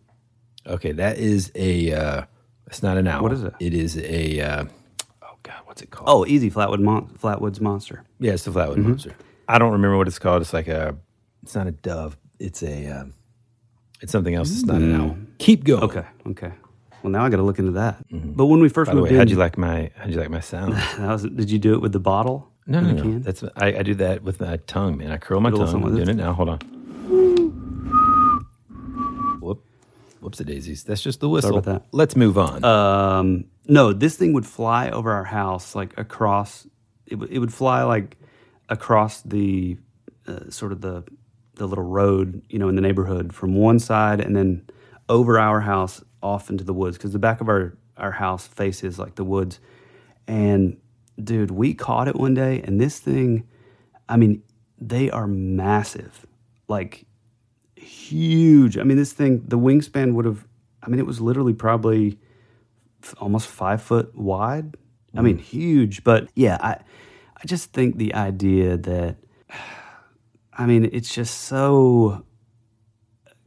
Okay, that is a. Uh, it's not an owl. What is it? It is a. Uh, oh God, what's it called? oh, easy Flatwood Mon- Flatwoods Monster. yeah, it's the flatwood Mhm. monster. I don't remember what it's called. It's like a. It's not a dove. It's a. Um, it's something else. It's not an Mm. owl. Keep going. Okay, okay. Well, now I got to look into that. But when we first By the moved way, in, how'd you like my? How'd you like my sound? <laughs> that was, did you do it with the bottle? No, no, no. can? That's I, I do that with my tongue, man. I curl my tongue. I'm doing it. now. Hold on. Whoops, a daisies. That's just the whistle. about that. Let's move on. Um, no, this thing would fly over our house, like across. It, would it would fly like across the uh, sort of the the little road, you know, in the neighborhood from one side, and then over our house off into the woods because the back of our our house faces like the woods. And dude, we caught it one day, and this thing, I mean, they are massive, like huge. I mean, this thing, the wingspan would have. I mean, it was literally probably almost five foot wide. I mean, mm. huge. But yeah, I, I just think the idea that, I mean, it's just so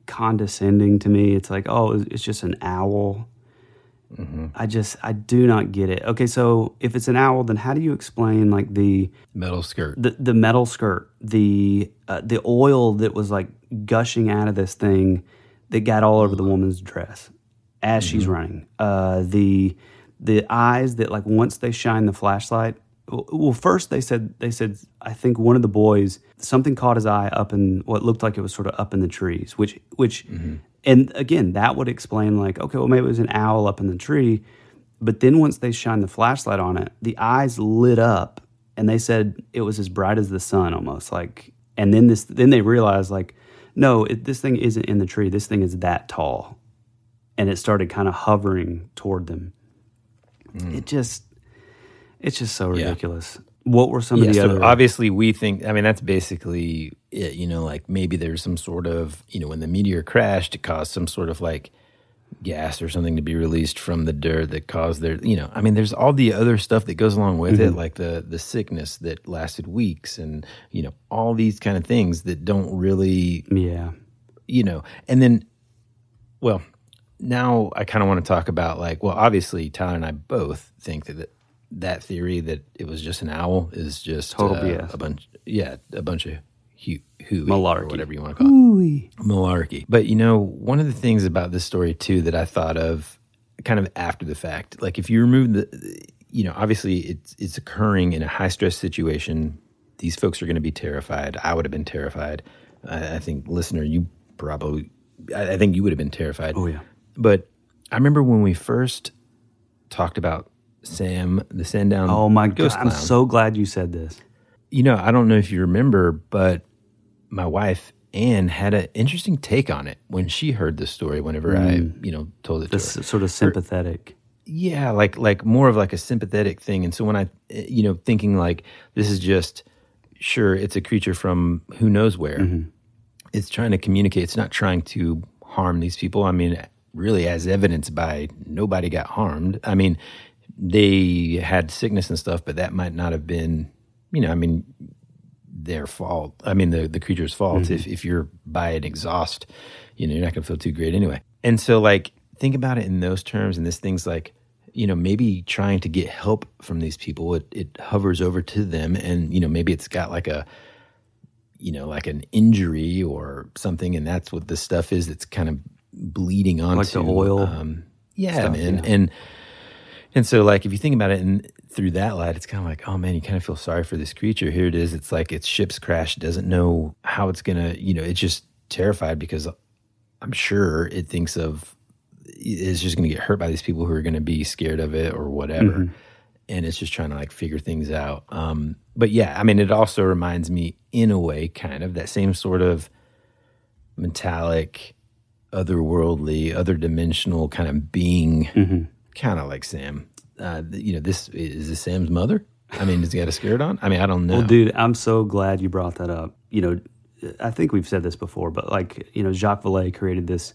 condescending to me. It's like, oh, it's just an owl. I just, I do not get it. Okay, so if it's an owl, then how do you explain like the Metal skirt. the the metal skirt, the uh, the oil that was like gushing out of this thing that got all over the woman's dress as she's running. Uh, the the eyes that like once they shine the flashlight. Well, first they said they said I think one of the boys something caught his eye up in what looked like it was sort of up in the trees, which which and again that would explain like okay well maybe it was an owl up in the tree, but then once they shined the flashlight on it, the eyes lit up and they said it was as bright as the sun almost like and then this then they realized like no it, this thing isn't in the tree. This thing is that tall. And it started kind of hovering toward them. Hmm. It just it's just so Yeah. What were some of Yeah, the so other obviously we think i mean that's basically it you know like maybe there's some sort of you know when the meteor crashed it caused some sort of like gas or something to be released from the dirt that caused their you know i mean there's all the other stuff that goes along with it Mhm. like the the sickness that lasted weeks and you know all these kind of things that don't really yeah you know and then well now i kind of want to talk about like well obviously tyler and i both think that that theory that it was just an owl is just Total uh, BS. a bunch yeah a bunch of hu- hooey Malarkey. or whatever you want to call it malarkey. But you know, one of the things about this story too that I thought of kind of after the fact, like if you remove the, you know, obviously it's it's occurring in a high stress situation. These folks are going to be terrified. I would have been terrified. I, I think, listener, you probably, I, I think you would have been terrified. Oh yeah. But I remember when we first talked about Sam, the Sandown. Oh my god! I'm so glad you said this. You know, I don't know if you remember, but my wife Anne had an interesting take on it when she heard the story. Whenever I, Mm. you know, told it to This her. sort of sympathetic. Yeah, like like more of like a sympathetic thing. And so when I, you know, thinking like this is just sure it's a creature from who knows where. Mm-hmm. It's trying to communicate. It's not trying to harm these people. I mean, really, as evidenced by nobody got harmed. I mean, they had sickness and stuff, but that might not have been, you know, I mean, their fault. I mean, the the creature's fault. Mhm. If if you're by an exhaust, you know, you're not gonna feel too great anyway. And so, like, think about it in those terms. And this thing's like, you know, maybe trying to get help from these people. It it hovers over to them, and you know, maybe it's got like a, you know, like an injury or something, and that's what the stuff is. That's kind of bleeding onto Like the oil Um, yeah, stuff, man, yeah. and and so, like, if you think about it and through that light, it's kind of like, oh man, you kind of feel sorry for this creature. Here it is. It's like its ship's crashed, doesn't know how it's gonna, you know, it's just terrified because I'm sure it thinks of it's just gonna get hurt by these people who are gonna be scared of it or whatever. Mhm. And it's just trying to like figure things out. Um, but yeah, I mean, it also reminds me, in a way, kind of that same sort of metallic, otherworldly, other dimensional kind of being Mhm. Kind of like Sam. Uh, you know, this is this Sam's mother. I mean, does he got a skirt on? I mean, I don't know. Well, dude, I'm so glad you brought that up. You know, I think we've said this before, but like, you know, Jacques Vallée created this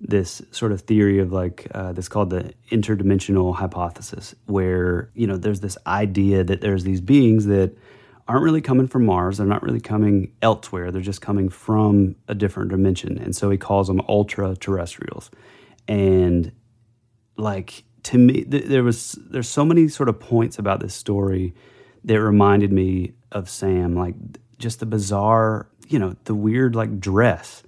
this sort of theory of like uh, that's called the interdimensional hypothesis, where you know there's this idea that there's these beings that aren't really coming from Mars, they're not really coming elsewhere, they're just coming from a different dimension, and so he calls them ultra terrestrials, and like to me th- there was there's so many sort of points about this story that reminded me of Sam like just the bizarre you know the weird like dress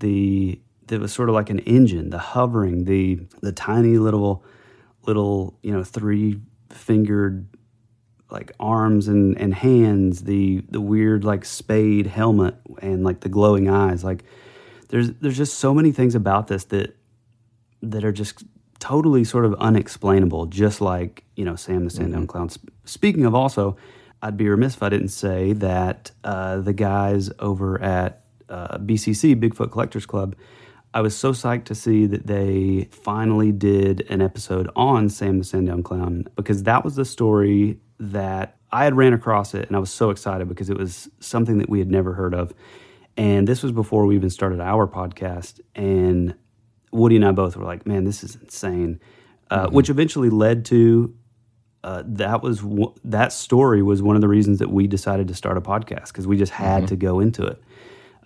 the that was sort of like an engine the hovering the the tiny little little you know three fingered like arms and, and hands the the weird like spade helmet and like the glowing eyes like there's there's just so many things about this that that are just totally sort of unexplainable, just like, you know, Sam the Sandown Clown. Speaking of also, I'd be remiss if I didn't say that uh, the guys over at uh, BCC, Bigfoot Collectors Club, I was so psyched to see that they finally did an episode on Sam the Sandown Clown because that was the story that I had ran across it and I was so excited because it was something that we had never heard of. And this was before we even started our podcast. And Woody and I both were like, man, this is insane. Uh, Which eventually led to uh, that was w- that story was one of the reasons that we decided to start a podcast because we just had Mhm. to go into it.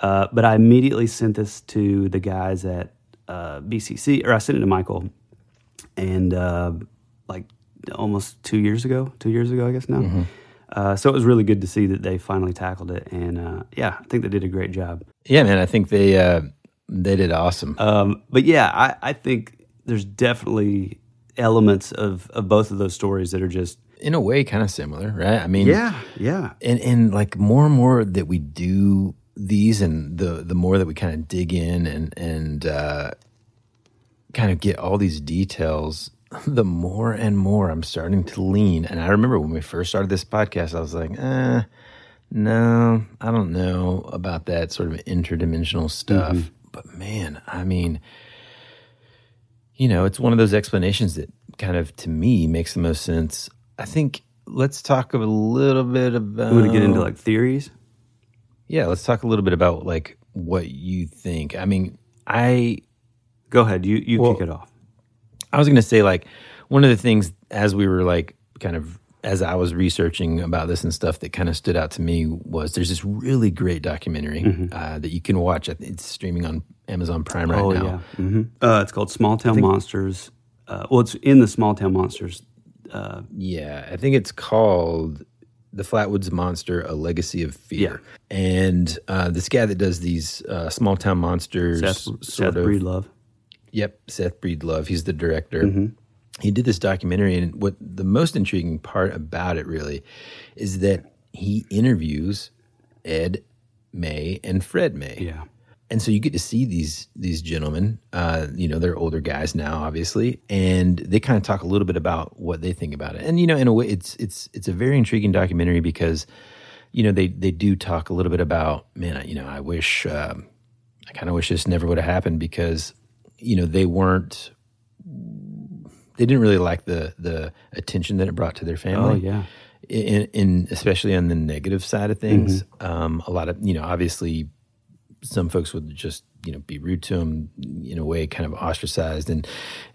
Uh, but I immediately sent this to the guys at uh, BCC, or I sent it to Michael, and uh, like almost two years ago, two years ago, I guess now. Mhm. Uh, so it was really good to see that they finally tackled it, and uh, yeah, I think they did a great job. Yeah, man, I think they uh, they did awesome. Um, but yeah, I, I think there's definitely elements of, of both of those stories that are just in a way kind of similar, right? I mean, Yeah, yeah. and and like more and more that we do these, and the the more that we kind of dig in and and uh, kind of get all these details, <laughs> the more and more I'm starting to lean. And I remember when we first started this podcast, I was like, eh, no, I don't know about that sort of interdimensional stuff. Mhm. But man, I mean, you know, it's one of those explanations that kind of to me makes the most sense. I think let's talk a little bit about. You want to get into like theories? Yeah, let's talk a little bit about like what you think. I mean, I Go ahead. You you Well, kick it off. I was going to say, like, one of the things as we were like kind of as I was researching about this and stuff that kind of stood out to me was there's this really great documentary Mm-hmm. uh, that you can watch. I think It's streaming on Amazon Prime right oh now. yeah. hmm Uh, it's called Small Town think- Monsters. Uh, well, it's in the Small Town Monsters. Uh, Yeah, I think it's called The Flatwoods Monster: A Legacy of Fear. Yeah. And uh, this guy that does these uh, small town monsters, Seth, sort Seth of, Breedlove. Yep, Seth Breedlove. He's the director. Mm-hmm. He did this documentary, and what the most intriguing part about it really is that he interviews Ed May and Fred May. Yeah. And so you get to see these these gentlemen. Uh, you know, they're older guys now, obviously, and they kind of talk a little bit about what they think about it. And you know, in a way, it's it's it's a very intriguing documentary because you know they they do talk a little bit about man. I- You know, I wish um, I kind of wish this never would have happened because you know they weren't they didn't really like the the attention that it brought to their family Oh, yeah. in, in especially on the negative side of things Mm-hmm. um, a lot of you know obviously some folks would just you know be rude to him in a way kind of ostracized and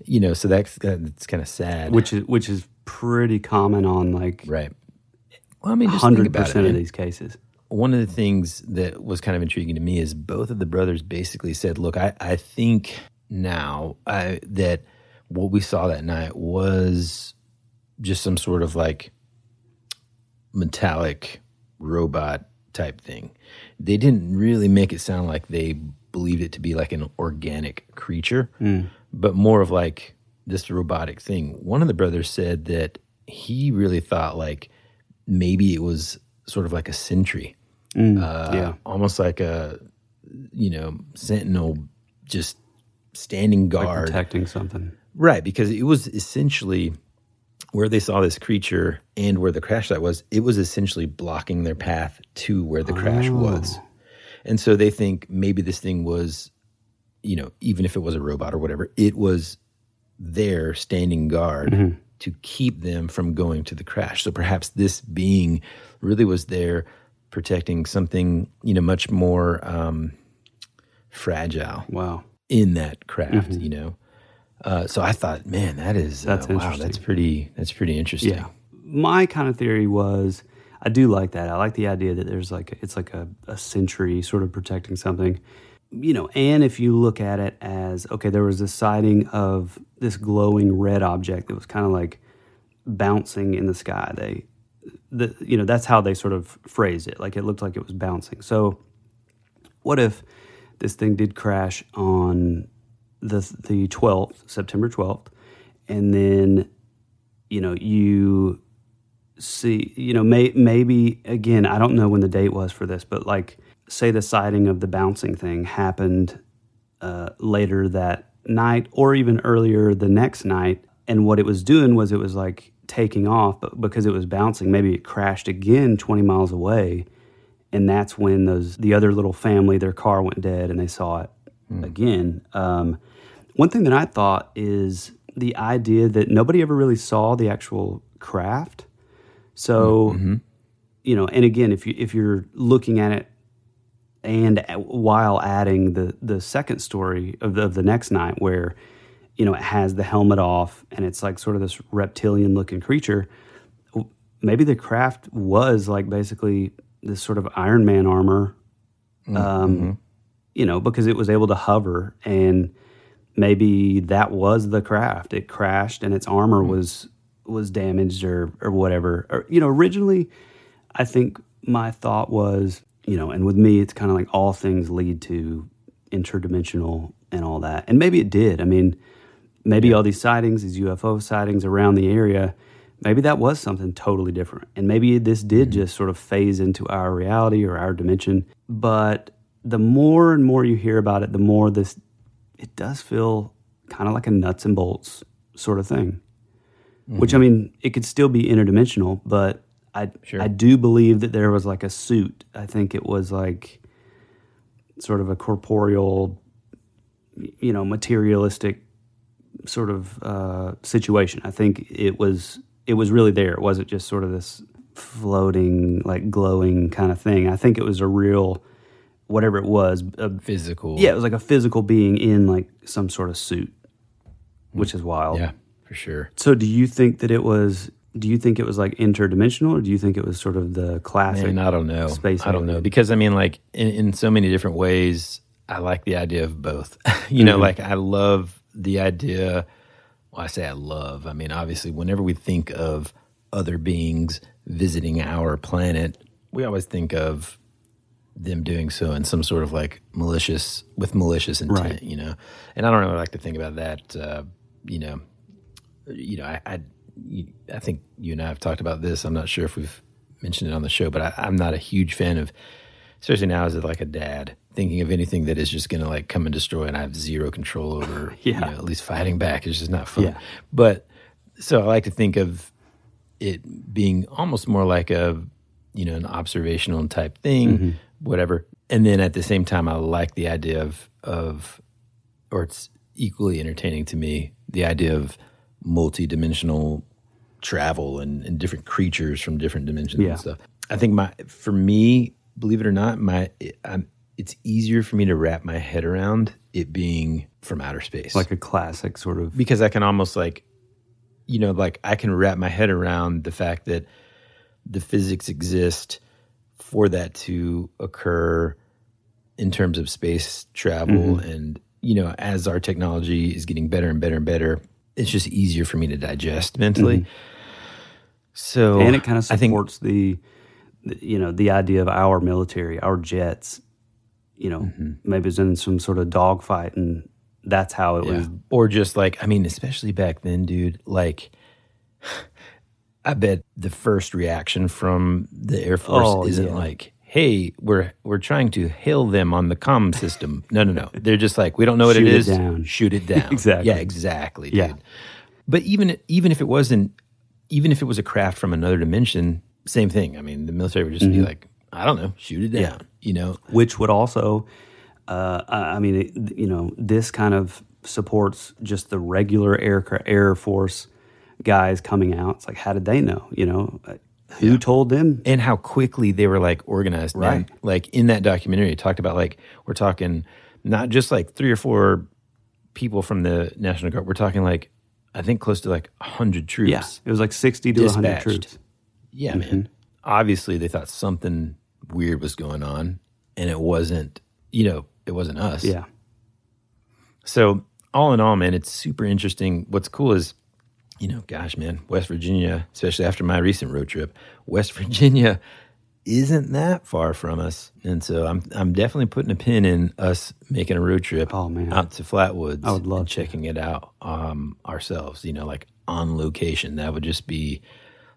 you know so that's that's kind of sad which is which is pretty common on like right well i mean hundred percent of these cases. one of the things that was kind of intriguing to me is both of the brothers basically said, "Look, I, I think now I, that what we saw that night was just some sort of like metallic robot type thing. They didn't really make it sound like they believed it to be like an organic creature, but more of like this robotic thing. One of the brothers said that he really thought like maybe it was sort of like a sentry uh, yeah. almost like a you know sentinel just standing Like guard protecting something. Right because it was essentially where they saw this creature and where the crash site was it was essentially blocking their path to where the crash was. And so they think maybe this thing was you know even if it was a robot or whatever it was there standing guard to keep them from going to the crash. So perhaps this being really was there protecting something you know much more um, fragile Wow. in that craft you know uh, so i thought man that is uh, wow that's pretty that's pretty interesting Yeah. My kind of theory was I do like that. I like the idea that there's like it's like a, a century sort of protecting something. You know, and if you look at it as okay, there was a sighting of this glowing red object that was kind of like bouncing in the sky. They the you know, that's how they sort of phrased it. Like it looked like it was bouncing. So what if this thing did crash on the the 12th, September 12th, and then you know you see you know may, maybe again I don't know when the date was for this, but like say the sighting of the bouncing thing happened uh, later that night or even earlier the next night, and what it was doing was it was like taking off, but because it was bouncing, maybe it crashed again 20 miles away and that's when those the other little family their car went dead and they saw it Hmm. again um, one thing that i thought is the idea that nobody ever really saw the actual craft. So hmm, mm-hmm. you know and again if you if you're looking at it and while adding the the second story of the, of the next night where you know it has the helmet off and it's like sort of this reptilian looking creature maybe the craft was like basically this sort of Iron Man armor, mm, um, mm-hmm. You know, because it was able to hover, and maybe that was the craft. It crashed, and its armor mm-hmm. was was damaged or or whatever. Or you know, originally, I think my thought was, you know, and with me, it's kind of like all things lead to interdimensional and all that, and maybe it did. I mean, maybe all these sightings, these UFO sightings around the area, maybe that was something totally different. And maybe this did mm-hmm. just sort of phase into our reality or our dimension. But the more and more you hear about it, the more this, it does feel kind of like a nuts and bolts sort of thing. Which I mean, it could still be interdimensional, but I I do believe that there was like a suit. I think it was like sort of a corporeal, you know, materialistic sort of uh, situation. I think it was it was really there. It wasn't just sort of this floating, like glowing kind of thing. I think it was a real whatever it was, a physical. Yeah, it was like a physical being in like some sort of suit, which is wild. Yeah, for sure. So, do you think that it was? Do you think it was like interdimensional, or do you think it was sort of the classic? Man, I don't know. Space. I don't know because I mean, like in, in so many different ways, I like the idea of both. <laughs> you know, Mhm. like I love the idea. Well, I say I love. I mean, obviously, whenever we think of other beings visiting our planet, we always think of them doing so in some sort of like malicious with malicious intent. Right. You know, and I don't really like to think about that. Uh, you know, you know, I, I, I think you and I have talked about this. I'm not sure if we've mentioned it on the show, but I, I'm not a huge fan of, especially now as like a dad, thinking of anything that is just going to like come and destroy, and I have zero control over. <laughs> You Yeah. know, at least fighting back is just not fun. Yeah. But so I like to think of it being almost more like a, you know, an observational type thing, Mhm. Whatever. And then at the same time, I like the idea of of, or it's equally entertaining to me, the idea of multi-dimensional travel and, and different creatures from different dimensions Yeah. and stuff. I think my for me, believe it or not, my I'm, it's easier for me to wrap my head around it being from outer space, like a classic sort of. because I can almost like, you know, like I can wrap my head around the fact that the physics exist for that to occur in terms of space travel Mhm. and you know as our technology is getting better and better and better it's just easier for me to digest mentally Mhm. so and it kind of think supports the, the, you know, the idea of our military, our jets. You know, Mm-hmm. maybe it's in some sort of dogfight, and that's how it Yeah. was. Or just like, I mean, especially back then, dude, like, I bet the first reaction from the Air Force Oh, isn't yeah. like, hey, we're we're trying to hail them on the comm system. No, no, no. They're just like, we don't know what Shoot it it is. down. Shoot it <laughs> down. Exactly. Yeah, exactly, dude. Yeah. But even even if it wasn't, even if it was a craft from another dimension, same thing. I mean, the military would just be Mhm. like, I don't know, shoot it down. Yeah. You know, which would also, uh, I I mean, it, you know, this kind of supports just the regular air Air Force guys coming out. It's like, how did they know? You know, who told them? and how quickly they were like organized. Right. Like in that documentary, it talked about like we're talking not just like three or four people from the National Guard. We're talking like I think close to like hundred troops. Yeah, it was like sixty to hundred troops. Yeah, Mhm. man. Obviously, they thought something weird was going on, and it wasn't. You know, it wasn't us. Yeah, So all in all, man, it's super interesting. What's cool is, you know, gosh, man, West Virginia, especially after my recent road trip, West <laughs> Virginia isn't that far from us, and so I'm I'm definitely putting a pin in us making a road trip. Oh, man. out to Flatwoods. I would love checking it out um, ourselves. You know, like on location. That would just be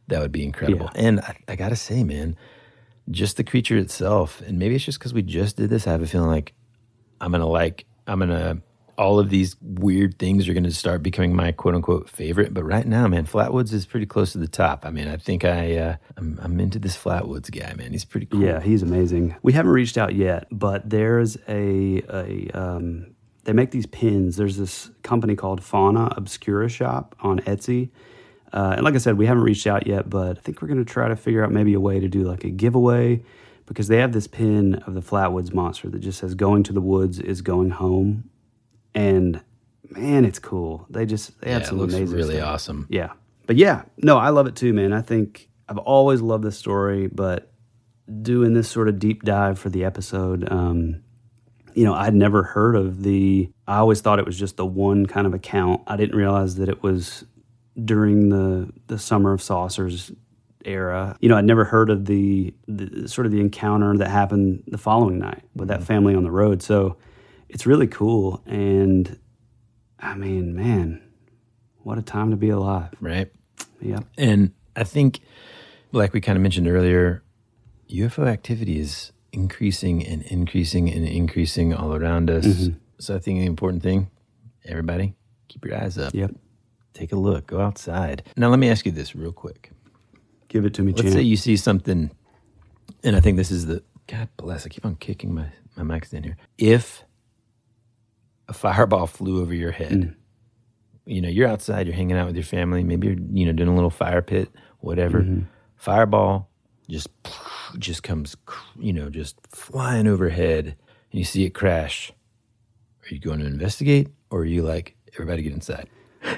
that would be incredible. Yeah. And I, I gotta say, man, just the creature itself, and maybe it's just because we just did this. I have a feeling like I'm gonna like I'm gonna all of these weird things are gonna start becoming my quote unquote favorite. But right now, man, Flatwoods is pretty close to the top. I mean, I think I uh, I'm, I'm into this Flatwoods guy, man. He's pretty cool. yeah, he's amazing. We haven't reached out yet, but there's a a um, they make these pins. There's this company called Fauna Obscura Shop on Etsy. Uh, and like I said, we haven't reached out yet, but I think we're going to try to figure out maybe a way to do like a giveaway because they have this pin of the Flatwoods monster that just says "Going to the woods is going home," and man, it's cool. They just they have Yeah, it looks amazing, really stuff. awesome. Yeah, but yeah, no, I love it too, man. I think I've always loved this story, but doing this sort of deep dive for the episode, um, you know, I'd never heard of the. I always thought it was just the one kind of account. I didn't realize that it was during the the summer of saucers era. You know, I'd never heard of the, the sort of the encounter that happened the following night with that family on the road. So it's really cool, and I mean, man, what a time to be alive, right? Yeah. And I think, like we kind of mentioned earlier, UFO activity is increasing and increasing and increasing all around us. Mhm. So I think the important thing, everybody, keep your eyes up. Yep. Take a look. Go outside. Now, let me ask you this real quick. Give it to me, Let's champ. say you see something, and I think this is the God bless. I keep on kicking my my mics in here. If a fireball flew over your head, Mm. you know you're outside, you're hanging out with your family, maybe you're you know doing a little fire pit, whatever. Mhm. Fireball just just comes, you know, just flying overhead, and you see it crash. Are you going to investigate, or are you like everybody get inside?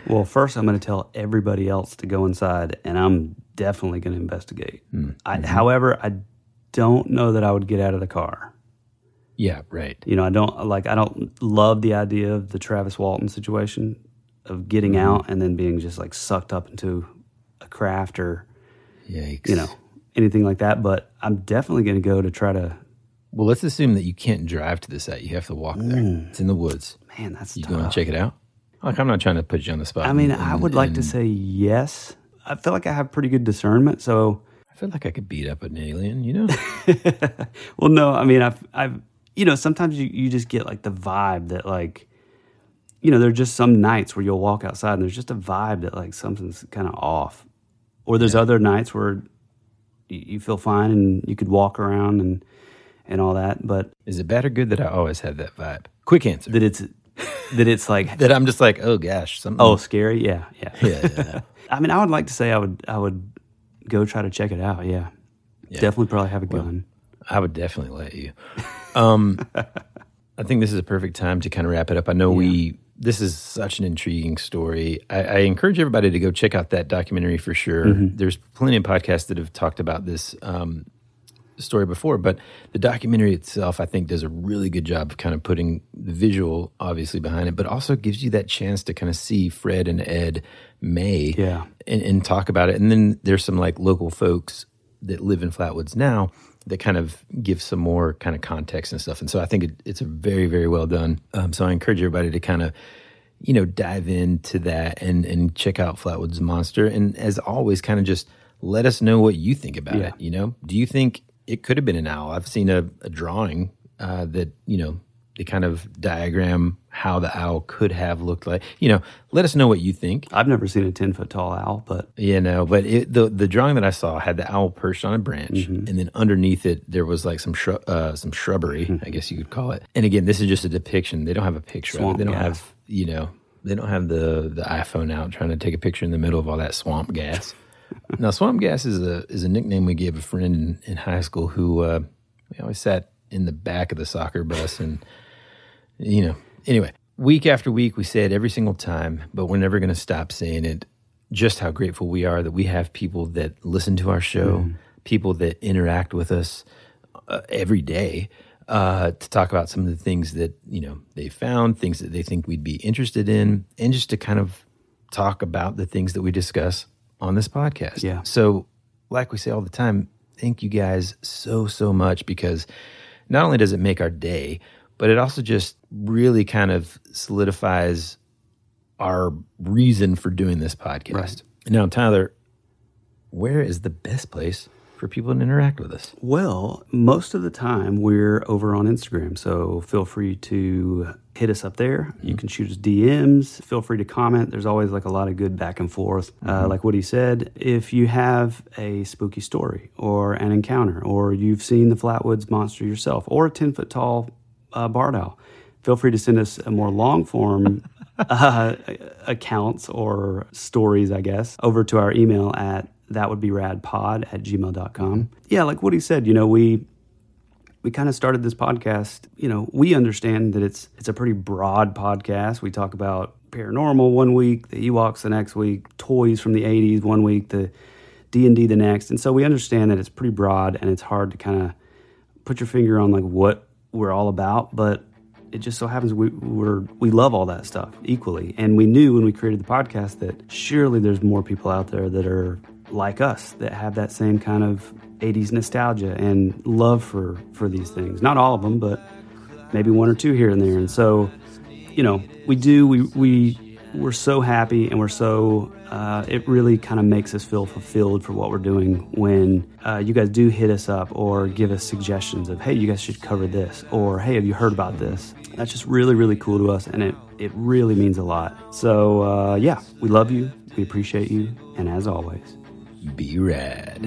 Well, first I'm going to tell everybody else to go inside, and I'm definitely going to investigate. I, however, I don't know that I would get out of the car. Yeah, right. You know, I don't like. I don't love the idea of the Travis Walton situation of getting mm-hmm. out and then being just like sucked up into a craft or Yikes. you know anything like that. But I'm definitely going to go to try to. Well, let's assume that you can't drive to the site. You have to walk there. Mm. It's in the woods. Man, that's You tough. going to check it out? Like, I'm not trying to put you on the spot. I mean, and- I would like to say yes. I feel like I have pretty good discernment, so I feel like I could beat up an alien. You know? <laughs> well, no, I mean, I've, I've, you know, sometimes you, you just get like the vibe that like, you know, there's just some nights where you'll walk outside and there's just a vibe that like something's kind of off, or there's other nights where you, you feel fine and you could walk around and and all that, but Is it bad or good that I always have that vibe? Quick answer. that it's that it's like <laughs> that I'm just like, oh gosh, something. oh scary, yeah, yeah. <laughs> yeah, yeah, yeah. I mean, I would like to say I would I would go try to check it out. Yeah, definitely probably have a gun. I would definitely let you. Um, <laughs> I think this is a perfect time to kind of wrap it up. I know we this is such an intriguing story. I, I encourage everybody to go check out that documentary for sure. Mm-hmm. There's plenty of podcasts that have talked about this um, story before, but the documentary itself, I think, does a really good job of kind of putting the visual, obviously, behind it, but also gives you that chance to kind of see Fred and Ed May Yeah. and, and talk about it. And then there's some like local folks that live in Flatwoods now that kind of give some more kind of context and stuff. And so I think it, it's a very, very well done. Um, so I encourage everybody to kind of, you know, dive into that and, and check out Flatwoods Monster. And as always, kind of just let us know what you think about Yeah. it. You know, do you think it could have been an owl? I've seen a, a drawing uh, that, you know, they kind of diagram how the owl could have looked like. You know, let us know what you think. I've never seen a ten foot tall owl, but You know, but it, the the drawing that I saw had the owl perched on a branch, Mm-hmm. and then underneath it there was like some shrub, uh, some shrubbery, Mm-hmm. I guess you could call it. And again, this is just a depiction. They don't have a picture. of it. They don't gas. have you know they don't have the the iPhone out trying to take a picture in the middle of all that swamp gas. <laughs> now, swamp gas is a is a nickname we gave a friend in, in high school who uh, we always sat in the back of the soccer bus and you know, anyway, week after week, we say it every single time, but we're never going to stop saying it. Just how grateful we are that we have people that listen to our show, people that interact with us uh, every day uh, to talk about some of the things that you know they found, things that they think we'd be interested in, and just to kind of talk about the things that we discuss on this podcast. Yeah. So, like we say all the time, thank you guys so so much because not only does it make our day, but it also just really kind of solidifies our reason for doing this podcast. Right. Now, Tyler, where is the best place for people to interact with us? Well, most of the time we're over on Instagram, so feel free to hit us up there. You can shoot us DMs. Feel free to comment. There's always like a lot of good back and forth. Uh, like what he said, if you have a spooky story or an encounter, or you've seen the Flatwoods monster yourself, or a 10 foot tall uh, barred feel free to send us a more long form <laughs> uh, accounts or stories, I guess, over to our email at that would be radpod at gmail.com. Yeah, like what he said, you know, we we kind of started this podcast, you know, we understand that it's it's a pretty broad podcast. We talk about paranormal one week, the Ewoks the next week, toys from the 80s one week, the D&D the next. And so we understand that it's pretty broad and it's hard to kind of put your finger on like what we're all about, but it just so happens we we love all that stuff equally. And we knew when we created the podcast that surely there's more people out there that are like us that have that same kind of 80s nostalgia and love for for these things. Not all of them, but maybe one or two here and there. And so, you know, we do we we we're so happy and we're so uh, it really kind of makes us feel fulfilled for what we're doing when uh, you guys do hit us up or give us suggestions of hey you guys should cover this or hey have you heard about this? That's just really really cool to us and it it really means a lot. So uh, yeah we love you. We appreciate you. And as always Be rad.